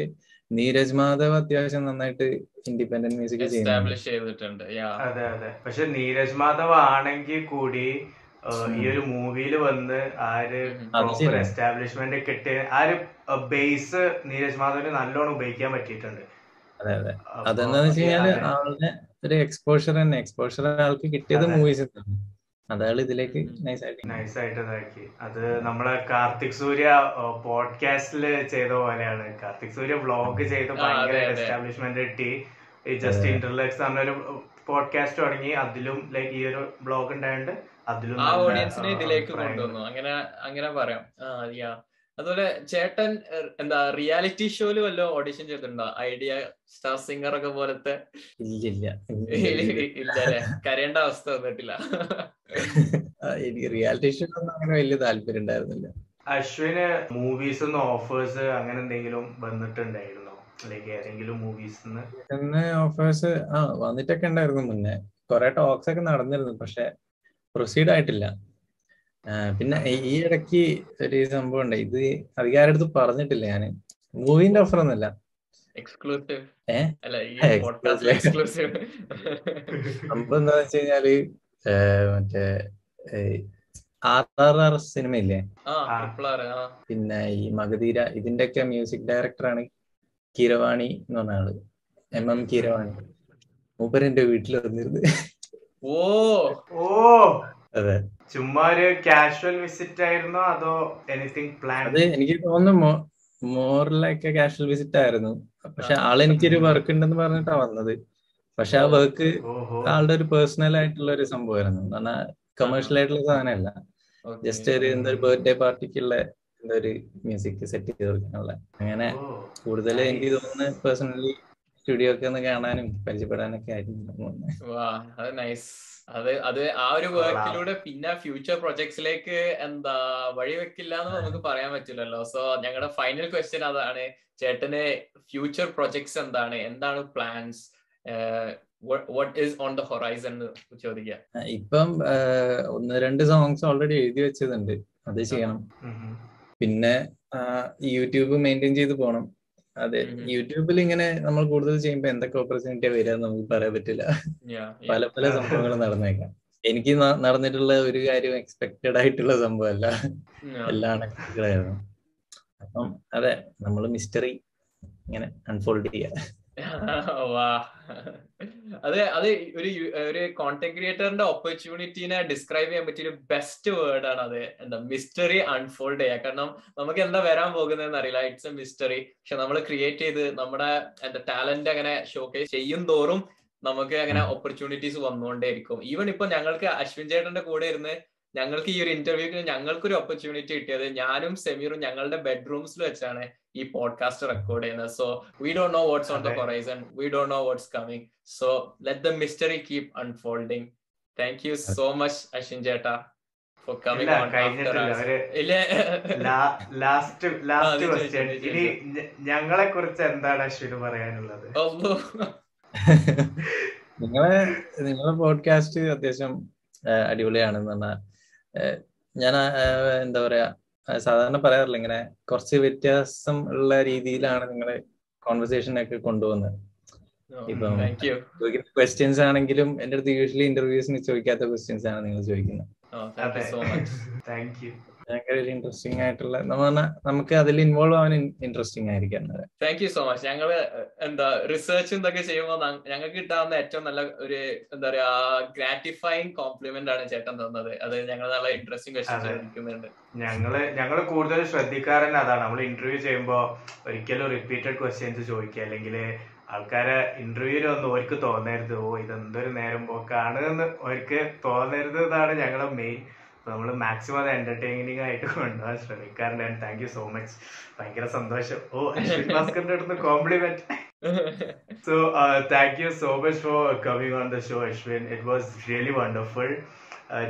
നീരജ് മാധവ് അത്യാവശ്യം നന്നായിട്ട് ഇൻഡിപെൻഡന്റ് മ്യൂസിക് എസ്റ്റാബ്ലിഷ് ചെയ്തിട്ടുണ്ട് യാ. അതെ അതെ. പക്ഷെ നീരജ് മാധവ് ആണെങ്കിൽ കൂടി ഈ ഒരു മൂവിയിൽ വന്ന് ആ ഒരു പ്രോപ്പർ എസ്റ്റാബ്ലിഷ്മെന്റ് കിട്ടിയ ആ ഒരു ബേസ് നീരജ് മാധവിന് നല്ലോണം ഉപയോഗിക്കാൻ പറ്റിയിട്ടുണ്ട്. അതെ അതെ. അതെന്താന്ന് വെച്ച് കഴിഞ്ഞാൽ. ആളുടെ ഒരു എക്സ്പോഷർ തന്നെ. എക്സ്പോഷർ ആൾക്ക് കിട്ടിയത് അതെ. മൂവീസ് അതാൾ ഇതിലേക്ക്. നൈസ് ആയിട്ട്. നൈസ് ആയിട്ട് ഇതാക്കി അത് നമ്മളെ കാർത്തിക് സൂര്യ പോഡ്കാസ്റ്റിൽ ചെയ്ത പോലെയാണ്. കാർത്തിക് സൂര്യ വ്ളോഗ് ചെയ്ത് ഭയങ്കര. എസ്റ്റാബ്ലിഷ്മെന്റ് കിട്ടി. ഈ ജസ്റ്റ് ഇന്റർലക്സ് പറഞ്ഞൊരു പോഡ്കാസ്റ്റ് തുടങ്ങി. അതിലും ലൈക്ക് ഈ ഒരു ബ്ലോഗ് ഉണ്ടായോണ്ട് അതിലും ആ ഓഡിയൻസിനെ ഇതിലേക്ക് കൊണ്ടുവന്നു. അങ്ങനെ അങ്ങനെ പറയാം. അതുപോലെ ചേട്ടൻ എന്താ റിയാലിറ്റി ഷോയിൽ വല്ല ഓഡിഷൻ ചെയ്തിട്ടുണ്ടോ? ഐഡിയ സ്റ്റാർ സിംഗർ ഒക്കെ പോലത്തെ? ഇല്ല ഇല്ല കരയേണ്ട അവസ്ഥ വന്നിട്ടില്ല. എനിക്ക് റിയാലിറ്റി ഷോ ഒന്നും അങ്ങനെ വലിയ താല്പര്യം ഉണ്ടായിരുന്നില്ല. അശ്വിന് മൂവീസ് ഓഫേഴ്സ് അങ്ങനെ എന്തെങ്കിലും വന്നിട്ടുണ്ടായിരുന്നോ? ലൈക്ക് ഏതെങ്കിലും മൂവീസ് ഓഫേഴ്സ് ആ വന്നിട്ടൊക്കെ ഉണ്ടായിരുന്നു മുന്നേ. കൊറേ ടോക്സ് ഒക്കെ നടന്നിരുന്നു പക്ഷെ പ്രൊസീഡ് ആയിട്ടില്ല. പിന്നെ ഈ- ഇടയ്ക്ക് ഒരു സംഭവം ഉണ്ട്. ഇത് അധികാരം അടുത്ത് പറഞ്ഞിട്ടില്ല ഞാൻ മൂവിന്റെ ഓഫർ ഒന്നുമല്ല. എക്സ്ക്ലൂസീവ് ഏ? അല്ല ഈ ആ, പോഡ്കാസ്റ്റ് exclusive. എക്സ്ക്ലൂസീവ് സംഭവം എന്താന്ന് വെച്ച് കഴിഞ്ഞാൽ മറ്റേ ആർ ആർ ആർ സിനിമ ആ ആ. ട്രിപ്പിൾ ആർ ആ. പിന്നെ ഈ മഗധീര ഇതിന്റെയൊക്കെ മ്യൂസിക് ഡയറക്ടറാണ് കീരവാണി എന്ന് പറഞ്ഞ ആൾ. M M Keeravani. മൂപ്പര് എന്റെ വീട്ടിൽ വന്നിരുന്നു. ഓ. ഓ. അതെ. ചുമ്മാ ഒരു കാഷ്വൽ വിസിറ്റ് ആയിരുന്നോ? അതോ എനിത്തിങ് പ്ലാൻ അത് എനിക്ക് തോന്നുന്നു മോറിലൊക്കെ കാഷ്വൽ വിസിറ്റ് ആയിരുന്നു. പക്ഷെ ആളെനിക്കൊരു വർക്ക് ഉണ്ടെന്ന് പറഞ്ഞിട്ടാ വന്നത്. പക്ഷെ ആ വർക്ക് ഓഹോ. ആളുടെ ഒരു പേഴ്സണൽ ആയിട്ടുള്ള ഒരു സംഭവമായിരുന്നു കാരണം കമേഴ്ഷ്യൽ ആയിട്ടുള്ള സാധനമല്ല. ജസ്റ്റ് ഒരു എന്താ ബർത്ത്ഡേ പാർട്ടിക്കുള്ള എന്താ ഒരു മ്യൂസിക് സെറ്റ് ചെയ്ത് കൊടുക്കാനുള്ള. അങ്ങനെ കൂടുതൽ എനിക്ക് തോന്നുന്നത് പേഴ്സണലി സ്റ്റുഡിയോ ഒക്കെ ഒന്ന് കാണാനും പരിചയപ്പെടാനൊക്കെ ആയിരുന്നു. വാ അത് നൈസ് അത് അത് ആ ഒരു വർക്കിലൂടെ പിന്നെ ഫ്യൂച്ചർ പ്രൊജക്ട്സിലേക്ക് എന്താ വഴി വെക്കില്ല എന്ന് നമുക്ക് പറയാൻ പറ്റില്ലല്ലോ. സോ ഞങ്ങളുടെ ഫൈനൽ ക്വസ്റ്റ്യൻ അതാണ് ചേട്ടന് ഫ്യൂച്ചർ പ്രൊജക്ട്സ് എന്താണ്? എന്താണ് plans what is on the horizon എന്ന് ചോദിക്കുക ഇപ്പം ഒന്ന് രണ്ട് സോങ്സ് ഓൾറെഡി എഴുതി വെച്ചതുണ്ട്. അത് ചെയ്യണം. പിന്നെ യൂട്യൂബ് മെയിന്റെയിൻ ചെയ്ത് പോകണം അതെ. യൂട്യൂബിൽ ഇങ്ങനെ നമ്മൾ കൂടുതൽ ചെയ്യുമ്പോൾ എന്തൊക്കെ ഓപ്പർച്യൂണിറ്റി വരിക നമുക്ക് പറയാൻ പറ്റില്ല. പല പല സംഭവങ്ങൾ നടന്നേക്കാം. എനിക്ക് നടന്നിട്ടുള്ള ഒരു കാര്യം എക്സ്പെക്റ്റഡ് ആയിട്ടുള്ള സംഭവമല്ല. എല്ലാം അൺഎക്സ്പെക്റ്റഡ് ആയിരുന്നു. അപ്പം അതെ നമ്മൾ മിസ്റ്ററി ഇങ്ങനെ അൺഫോൾഡ് ചെയ്യുക വാ അത് അത് ഒരു ഒരു കോണ്ടന്റ് ക്രിയേറ്ററിന്റെ ഓപ്പർച്യൂണിറ്റീനെ ഡിസ്ക്രൈബ് ചെയ്യാൻ പറ്റിയ ഒരു ബെസ്റ്റ് വേർഡ് ആണ് അത്. എന്താ? മിസ്റ്ററി അൺഫോൾഡ് ചെയ്യുക. കാരണം നമുക്ക് എന്താ വരാൻ പോകുന്നതെന്ന് അറിയില്ല. ഇറ്റ്സ് എ മിസ്റ്ററി പക്ഷെ നമ്മൾ ക്രിയേറ്റ് ചെയ്ത് നമ്മുടെ എന്താ ടാലന്റ് അങ്ങനെ ഷോക്കേസ് ചെയ്യും തോറും നമുക്ക് അങ്ങനെ ഓപ്പർച്യൂണിറ്റീസ് വന്നുകൊണ്ടേയിരിക്കും. ഈവൻ ഇപ്പൊ ഞങ്ങൾക്ക് അശ്വിൻ ചേട്ടന്റെ കൂടെ ഇരുന്ന് ഞങ്ങൾക്ക് ഈ ഒരു ഇന്റർവ്യൂക്ക് ഞങ്ങൾക്കൊരു ഓപ്പർച്യൂണിറ്റി കിട്ടിയത് ഞാനും സെമീറും ഞങ്ങളുടെ ബെഡ്റൂംസിൽ വെച്ചാണ് ഈ പോഡ്കാസ്റ്റ് റെക്കോർഡ് ചെയ്യുന്നത്. So we don't know what's on the. Horizon we don't know what's coming so let the mystery keep unfolding thank you so much Ashwin ചേട്ടാ ലാസ്റ്റ് ലാസ്റ്റ് ക്വസ്റ്റ്യൻ ഇനി ഞങ്ങളെ കുറിച്ച് എന്താണ് അശ്വിന് പറയാനുള്ളത്? നിങ്ങളെ നിങ്ങളെ പോഡ്കാസ്റ്റ് അത്യാവശ്യം അടിപൊളിയാണെന്ന് പറഞ്ഞാൽ ഞാൻ എന്താ പറയാ സാധാരണ പറയാറില്ല ഇങ്ങനെ കുറച്ച് വ്യത്യാസം ഉള്ള രീതിയിലാണ് നിങ്ങൾ കോൺവെർസേഷൻ ഒക്കെ കൊണ്ടുപോകുന്നത്. ഇപ്പം ക്വസ്റ്റ്യൻസ് ആണെങ്കിലും എന്റെ അടുത്ത് യൂഷ്വലി ഇന്റർവ്യൂസിന് ചോദിക്കാത്ത ക്വസ്റ്റ്യൻസ് ആണ് നിങ്ങൾ ചോദിക്കുന്നത്. ഭയങ്കര ഒരു ഇൻട്രസ്റ്റിംഗ് ആയിട്ടുള്ള നമ്മ പറഞ്ഞാൽ നമുക്ക് അതിൽ ഇൻവോൾവ് ആവാൻ ഇൻട്രസ്റ്റിംഗ് ആയിരിക്കും താങ്ക് യു സോ മച്ച് ഞങ്ങൾ എന്താ റിസർച്ച് എന്തൊക്കെ ചെയ്യുമ്പോൾ ഞങ്ങൾക്ക് കിട്ടാവുന്ന ഏറ്റവും നല്ല ഒരു എന്താ പറയാ ഗ്രാറ്റിഫൈങ് കോംപ്ലിമെന്റ് ആണ് ചേട്ടൻ തന്നത്. അത് ഞങ്ങൾ നല്ല ഇൻട്രസ്റ്റിംഗ് ക്വസ്റ്റ്യൻസ് ഞങ്ങൾ ഞങ്ങൾ കൂടുതൽ ശ്രദ്ധിക്കാറുണ്ട്. അതാണ് നമ്മൾ ഇന്റർവ്യൂ ചെയ്യുമ്പോൾ ഒരിക്കലും റിപ്പീറ്റഡ് ക്വസ്റ്റ്യൻസ് ചോദിക്കുക. അല്ലെങ്കിൽ ആൾക്കാരെ ഇന്റർവ്യൂവിൽ ഒന്നും അവർക്ക് തോന്നരുത്. ഓ ഇതെന്തൊരു നേരം പോക്കാണ് എന്ന് അവർക്ക് തോന്നരുത് എന്നാണ് ഞങ്ങളുടെ മെയിൻ നമ്മൾ മാക്സിമം അത് എന്റർടൈനിങ് ആയിട്ട് കൊണ്ടുപോകാൻ ശ്രമിക്കാറുണ്ട് താങ്ക് യു സോ മച്ച് ഭയങ്കര സന്തോഷം. ഓ അശ്വിൻ ഭാസ്കറിന്റെ അടുത്ത് compliment so thank you so much for coming on the show Ashwin it was really wonderful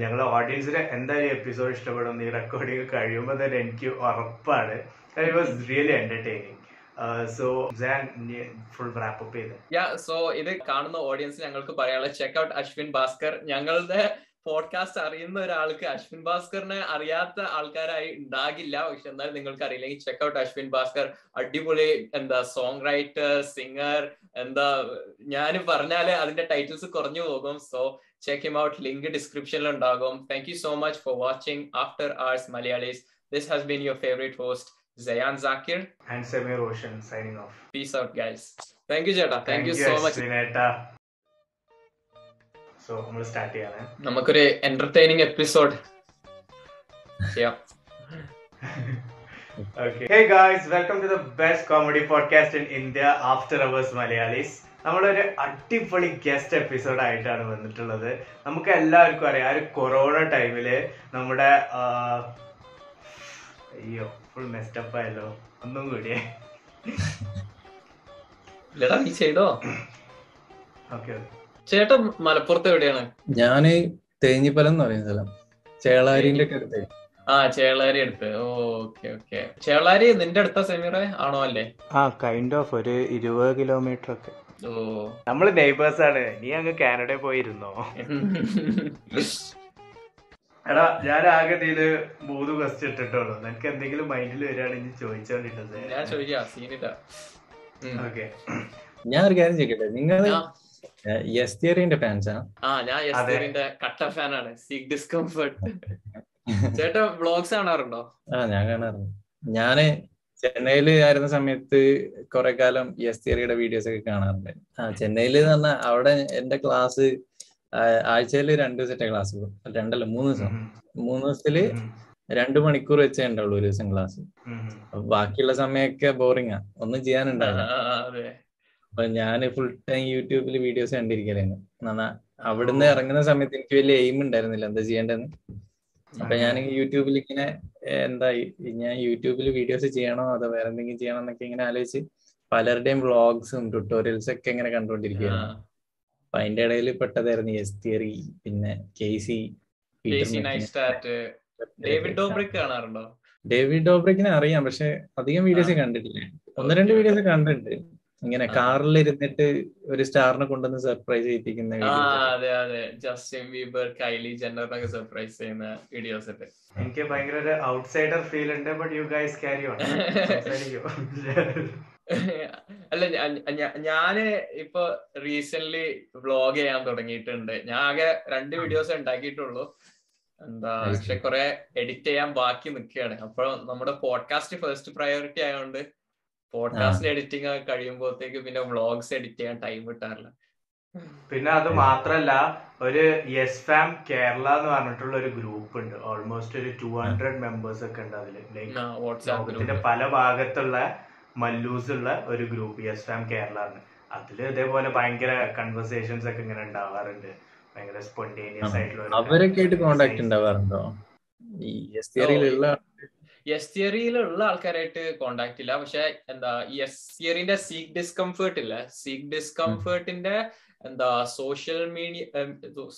ഞങ്ങൾ ഓഡിയൻസിന് എന്തായാലും എപ്പിസോഡ് ഇഷ്ടപ്പെടും. ഈ റെക്കോർഡിങ് കഴിയുമ്പോൾ തന്നെ എനിക്ക് ഉറപ്പാണ്. It was really entertaining so yeah so ഇത് കാണുന്ന ഓഡിയൻസ് ഞങ്ങൾക്ക് പറയാനുള്ള ചെക്ക് ഔട്ട് അശ്വിൻ ഭാസ്കർ ഞങ്ങളുടെ പോഡ്കാസ്റ്റ് അറിയുന്ന ഒരാൾക്ക് അശ്വിൻ ഭാസ്കറിനെ അറിയാത്ത ആൾക്കാരായി ഉണ്ടാകില്ല. പക്ഷെ എന്നാലും നിങ്ങൾക്ക് അറിയില്ലെങ്കിൽ ചെക്ക്ഔട്ട് അശ്വിൻ ഭാസ്കർ അടിപൊളി എന്താ സോങ് റൈറ്റർ സിംഗർ എന്താ ഞാൻ പറഞ്ഞാൽ അതിന്റെ ടൈറ്റിൽസ് കുറഞ്ഞു പോകും. So check him out link ഡിസ്ക്രിപ്ഷനിൽ ഉണ്ടാകും. Thank you so much for watching after hours Malayalis this has been your favourite host Zayan Zakir. And Samir Roshan signing off. Peace out, guys. Thank you, ചേട്ടാ. Thank you so much so നമ്മൾ start ചെയ്യാം നമുക്കൊരു entertaining episode ചെയ്യാം. Hey guys, welcome to the best comedy podcast in India after hours Malayalis. നമ്മളൊരു അടിപൊളി guest episode ആയിട്ടാണ് വന്നിട്ടുള്ളത്. നമുക്ക് എല്ലാവർക്കും അറിയാം ആ ഒരു കൊറോണ ടൈമിൽ നമ്മുടെ അയ്യോ ഫുൾ മെസ്റ്റപ്പ് ആയല്ലോ. ഒന്നും കൂടിയേ. ഇല്ലടാ നീ ചെയ്തോ? ഓക്കെ ചേട്ടൻ മലപ്പുറത്ത് എവിടെയാണ്? ഞാൻ തേഞ്ഞിപ്പലം എന്ന് പറയുന്ന സ്ഥലം. ചേളാരിന്റെ ഒക്കെ അടുത്ത്. ആ ചേളാരി അടുത്ത്. Okay okay. ചേളാരി നിന്റെ അടുത്ത സെമീറെ? ആണോ അല്ലേ? ആ കൈൻഡ് ഓഫ് ഒരു ഇരുപത് കിലോമീറ്റർ ഒക്കെ. ഓ. നമ്മൾ നെയ്ബേഴ്സ് ആണ്. നീ അങ്ങ് കാനഡയിൽ പോയിരുന്നോ? എടാ ഞാൻ ആകെ ഇതിൽ മൂന്ന് ക്വസ്റ്റ്യൻ ഇട്ടിട്ടുള്ളൂ. നിനക്ക് എന്തെങ്കിലും മൈൻഡിൽ വരികയാണെങ്കിൽ ചോദിച്ചോണ്ടിട്ടത് ഞാൻ ചോദിക്കാം. സീനില്ല. ഓക്കെ. ഞാൻ ഒരു കാര്യം ചോദിക്കട്ടെ? നിങ്ങൾ എസ് തിയറിന്റെ ഫാൻസാ ആ? ഞാൻ കട്ട ഫാനാണ് സീക്ക് ഡിസ്കംഫർട്ട് ചേട്ടൻ വ്ളോഗ്സ് കാണാറുണ്ടോ? ആ ഞാൻ കാണാറുണ്ട്. ഞാൻ ചെന്നൈയിൽ ആയിരുന്ന സമയത്ത് കുറെ കാലം യെസ് തിയറിയുടെ വീഡിയോസ് ഒക്കെ കാണാറുണ്ട്. ആ ചെന്നൈയിൽ എന്ന് പറഞ്ഞാൽ അവിടെ എന്റെ ക്ലാസ് ആഴ്ചയിൽ രണ്ടു ദിവസത്തെ ക്ലാസ് രണ്ടല്ല മൂന്ന് ദിവസം. മൂന്ന് ദിവസത്തിൽ രണ്ടു മണിക്കൂർ വെച്ചേ ഉണ്ടാവുള്ളൂ ഒരു ദിവസം ക്ലാസ് അപ്പൊ ബാക്കിയുള്ള സമയമൊക്കെ ബോറിംഗാ ഒന്നും ചെയ്യാനുണ്ടാവില്ല. അപ്പൊ ഞാൻ ഫുൾ ടൈം യൂട്യൂബിൽ വീഡിയോസ് കണ്ടിരിക്കലായിരുന്നു. നന്നാ അവിടുന്ന് ഇറങ്ങുന്ന സമയത്ത് എനിക്ക് വലിയ എയിം ഉണ്ടായിരുന്നില്ല. എന്താ ചെയ്യേണ്ടതെന്ന്? അപ്പൊ ഞാൻ യൂട്യൂബിൽ ഇങ്ങനെ എന്താ ഞാൻ യൂട്യൂബിൽ വീഡിയോസ് ചെയ്യണോ അതോ വേറെ എന്തെങ്കിലും ചെയ്യണോ എന്നൊക്കെ ഇങ്ങനെ ആലോചിച്ച് പലരുടെയും വ്ളോഗ്സും ട്യൂട്ടോറിയൽസ് ഒക്കെ ഇങ്ങനെ കണ്ടുകൊണ്ടിരിക്കുകയാണ് അപ്പൊ അതിന്റെ ഇടയിൽ പെട്ടതായിരുന്നു എസ് തിയറി പിന്നെ കെ സി കേസി ഡേവിഡ് ഡോബ്രിക്കിനെ അറിയാം പക്ഷെ അധികം വീഡിയോസ് കണ്ടിട്ടില്ല. ഒന്ന് രണ്ട് വീഡിയോസ് കണ്ടിട്ടുണ്ട്. ഇങ്ങനെ കാറിൽ ഇരുന്നിട്ട് ഒരു സ്റ്റാറിനെ കൊണ്ടുവന്ന് സർപ്രൈസ് ചെയ്യിപ്പിക്കുന്ന. അതെ അതെ. ജസ്റ്റിൻ ബീബർ കൈലി ജെന്നറിനൊക്കെ സർപ്രൈസ് ചെയ്യുന്ന വീഡിയോസ് ഒക്കെ. എനിക്ക് ഭയങ്കര ഒരു ഔട്ട്സൈഡർ ഫീൽ ഉണ്ട് but you guys carry on അല്ല ഞാൻ ഇപ്പൊ റീസെന്റ് വ്ളോഗ് ചെയ്യാൻ തുടങ്ങിയിട്ടുണ്ട്. ഞാൻ ആകെ രണ്ട് വീഡിയോസ് ഉണ്ടാക്കിയിട്ടുള്ളൂ. എന്താ. പക്ഷെ കുറെ എഡിറ്റ് ചെയ്യാൻ ബാക്കി നിൽക്കുകയാണ് അപ്പൊ നമ്മുടെ പോഡ്കാസ്റ്റ് ഫസ്റ്റ് പ്രയോറിറ്റി ആയതുകൊണ്ട് പോഡ്കാസ്റ്റ് എഡിറ്റിംഗ് ഒക്കെ കഴിയുമ്പോഴത്തേക്ക് പിന്നെ വ്ളോഗ്സ് എഡിറ്റ് ചെയ്യാൻ ടൈം കിട്ടാറില്ല. പിന്നെ അത് മാത്രല്ല ഒരു യെസ് ഫാം കേരള എന്ന് പറഞ്ഞിട്ടുള്ള ഒരു ഗ്രൂപ്പ് ഉണ്ട്. ഓൾമോസ്റ്റ് ഒരു ടു ഹൺഡ്രഡ് മെമ്പേഴ്സ് ഒക്കെ ഉണ്ട് അതിൽ. ലോകത്തിന്റെ പല ഭാഗത്തുള്ള മല്ലൂസ് ഉള്ള ഒരു ഗ്രൂപ്പ് യെസ് ഫാം കേരള ആണ്. അതിൽ ഇതേപോലെ ഭയങ്കര കൺവെർസേഷൻസ് ഒക്കെ ഇങ്ങനെ ഉണ്ടാവാറുണ്ട്. ഭയങ്കര സ്പോണ്ടേനിയസ് ആയിട്ടുള്ള അവരൊക്കെ ആയിട്ട് കോണ്ടാക്ട് ഉണ്ടാവാറുണ്ടോ? ഈ എസ് തിയറിയിലുള്ള എസ് തിയറിയിലുള്ള ആൾക്കാരായിട്ട് കോണ്ടാക്ട് ഇല്ല. പക്ഷെ എന്താ ഈ എസ് തിയറിന്റെ സീക്ക് ഡിസ്കംഫേർട്ട് ഇല്ല. സീക്ക് ഡിസ്കംഫേർട്ടിന്റെ എന്താ സോഷ്യൽ മീഡിയ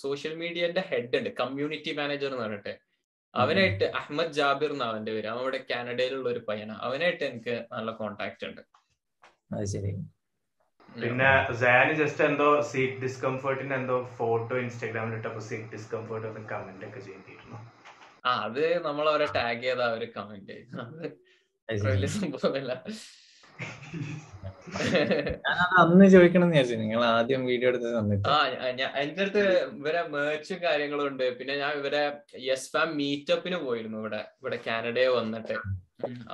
സോഷ്യൽ മീഡിയന്റെ ഹെഡ് ഉണ്ട്. കമ്മ്യൂണിറ്റി മാനേജർ എന്ന് പറഞ്ഞിട്ട്. അവനായിട്ട് അഹമ്മദ് ജാബിർ എന്നാ അവന്റെ പേര്. അവൻ ഇവിടെ കാനഡയിലുള്ള ഒരു പയ്യനാണ് അവനായിട്ട് എനിക്ക് നല്ല കോണ്ടാക്ട് ഉണ്ട്. അത് ശരി. പിന്നെ സാന് ജസ്റ്റ് എന്തോ സീറ്റ് ഡിസ്കംഫേർട്ടിന്റെ എന്തോ ഫോട്ടോ ഇൻസ്റ്റാഗ്രാമിൽ ഇട്ടപ്പോ സീറ്റ് ഡിസ്കംഫേർട്ട് കമന്റ് ഒക്കെ ചെയ്തിരുന്നു ആ അത് നമ്മൾ അവരെ ടാഗ് ചെയ്ത അവർ കമന്റ് വലിയ സംഭവമില്ല അന്ന് ചോദിക്കണം വിചാരിച്ചു. നിങ്ങൾ ആദ്യം വീഡിയോ എടുത്ത സമയത്ത് ആ എന്റെ അടുത്ത് ഇവരെ മേർച്ചും കാര്യങ്ങളും ഉണ്ട്. പിന്നെ ഞാൻ ഇവരെ യെസ് ഫാം മീറ്റപ്പിന് പോയിരുന്നു ഇവിടെ. ഇവിടെ കാനഡയെ വന്നിട്ട്.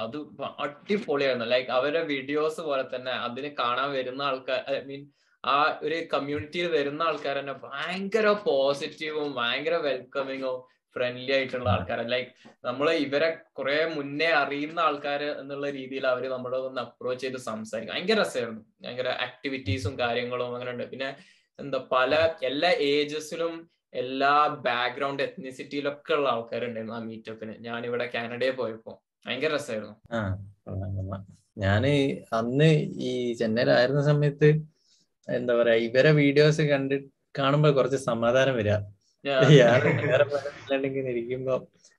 അത് അടിപൊളിയായിരുന്നു. ലൈക് അവരെ വീഡിയോസ് പോലെ തന്നെ അതിന് കാണാൻ വരുന്ന ആൾക്കാർ ഐ മീൻ ആ ഒരു കമ്മ്യൂണിറ്റിയിൽ വരുന്ന ആൾക്കാർ തന്നെ ഭയങ്കര പോസിറ്റീവും ഭയങ്കര വെൽക്കമിങ്ങും ഫ്രണ്ട്ലി ആയിട്ടുള്ള ആൾക്കാരെ. ലൈക്ക് നമ്മളെ ഇവരെ കുറെ മുന്നേ അറിയുന്ന ആൾക്കാർ എന്നുള്ള രീതിയിൽ അവർ നമ്മളെ ഒന്ന് അപ്രോച്ച് ചെയ്ത് സംസാരിക്കും. ഭയങ്കര രസമായിരുന്നു. ഭയങ്കര ആക്ടിവിറ്റീസും കാര്യങ്ങളും അങ്ങനെ ഉണ്ട്. പിന്നെ എന്താ പല എല്ലാ ഏജസിലും എല്ലാ ബാക്ക്ഗ്രൗണ്ട് എത്നിസിറ്റിയിലൊക്കെ ഉള്ള ആൾക്കാരുണ്ടായിരുന്നു ആ മീറ്റപ്പിന് ഞാൻ ഇവിടെ കാനഡയിൽ പോയപ്പോ. ഭയങ്കര രസമായിരുന്നു. ഞാൻ അന്ന് ഈ ചെന്നൈയിലായിരുന്ന സമയത്ത് എന്താ പറയാ ഇവരെ വീഡിയോസ് കണ്ടിട്ട് കാണുമ്പോൾ കുറച്ച് സമാധാനം വരിക. ഇരിക്കുമ്പോ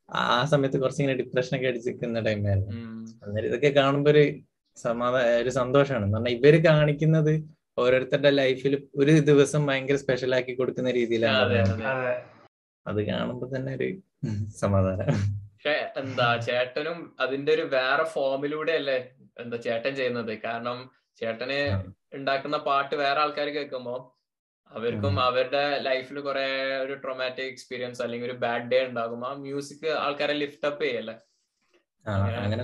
ആ സമയത്ത് കുറച്ച് ഇങ്ങനെ ഡിപ്രഷൻ ഒക്കെ അടിച്ചിരിക്കുന്ന ടൈമായിരുന്നു. അന്നേരം ഇതൊക്കെ കാണുമ്പോ ഒരു സമാധാന ഒരു സന്തോഷമാണ്. പറഞ്ഞാൽ ഇവർ കാണിക്കുന്നത് ഓരോരുത്തരുടെ ലൈഫിൽ ഒരു ദിവസം ഭയങ്കര സ്പെഷ്യൽ ആക്കി കൊടുക്കുന്ന രീതിയിലാണ്. അത് കാണുമ്പോ തന്നെ ഒരു സമാധാനം. പക്ഷെ എന്താ ചേട്ടനും അതിന്റെ ഒരു വേറെ ഫോമിലൂടെ അല്ലേ എന്താ ചേട്ടൻ ചെയ്യുന്നത്? കാരണം ചേട്ടന് ഉണ്ടാക്കുന്ന പാട്ട് വേറെ ആൾക്കാർ കേൾക്കുമ്പോ അവർക്കും അവരുടെ ലൈഫിൽ കുറെ ഒരു ട്രോമാറ്റിക് എക്സ്പീരിയൻസ് അല്ലെങ്കിൽ ഒരു ബാഡ് ഡേ ഉണ്ടാകും. ആ മ്യൂസിക് ആൾക്കാരെ ലിഫ്റ്റ് അപ്പ് ചെയ്യല്ലേ? അങ്ങനെ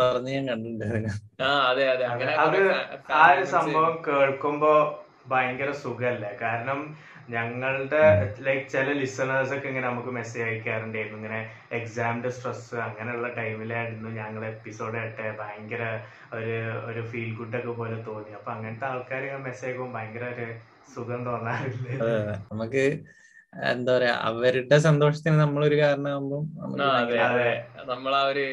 പറഞ്ഞ് ഞാൻ ആ അതെ അതെ. അങ്ങനെ ആ ഒരു സംഭവം കേൾക്കുമ്പോ ഭയങ്കര സുഖല്ലേ? കാരണം ഞങ്ങളുടെ ലൈക്ക് ചില ലിസണേഴ്സ് ഒക്കെ ഇങ്ങനെ നമുക്ക് മെസ്സേജ് അയക്കാറുണ്ടായിരുന്നു. ഇങ്ങനെ എക്സാമിന്റെ സ്ട്രെസ് അങ്ങനെയുള്ള ടൈമിലായിരുന്നു ഞങ്ങൾ എപ്പിസോഡ് കേട്ടെ ഭയങ്കര ഒരു ഒരു ഫീൽ ഗുഡ് ഒക്കെ പോലെ തോന്നി. അപ്പൊ അങ്ങനത്തെ ആൾക്കാർ മെസ്സേജ് അയക്കുമ്പോൾ ഭയങ്കര ഒരു സുഖം തോന്നാറില്ലേ. നമുക്ക് എന്താ പറയാ അവരുടെ സന്തോഷത്തിന് നമ്മളൊരു കാരണമാകുമ്പോൾ നമ്മൾ ആ ഒരു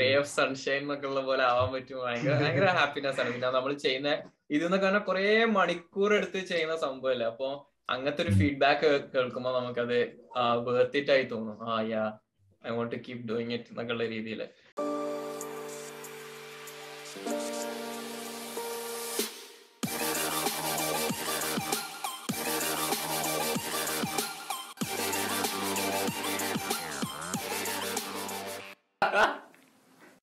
റേ ഓഫ് സൺഷൈൻ എന്നൊക്കെ ഉള്ള പോലെ ആവാൻ പറ്റും. ഭയങ്കര ഭയങ്കര ഹാപ്പിനെസ് ആണ്. പിന്നെ നമ്മൾ ചെയ്യുന്ന ഇതെന്നൊക്കെ പറഞ്ഞാൽ കുറെ മണിക്കൂർ എടുത്ത് ചെയ്യുന്ന സംഭവമല്ലേ അപ്പൊ അങ്ങനത്തെ ഒരു ഫീഡ്ബാക്ക് കേൾക്കുമ്പോൾ നമുക്കത് വേർത്തിട്ടായി തോന്നും. ആ yeah I want to keep doing it എന്നൊക്കെ ഉള്ള രീതിയിൽ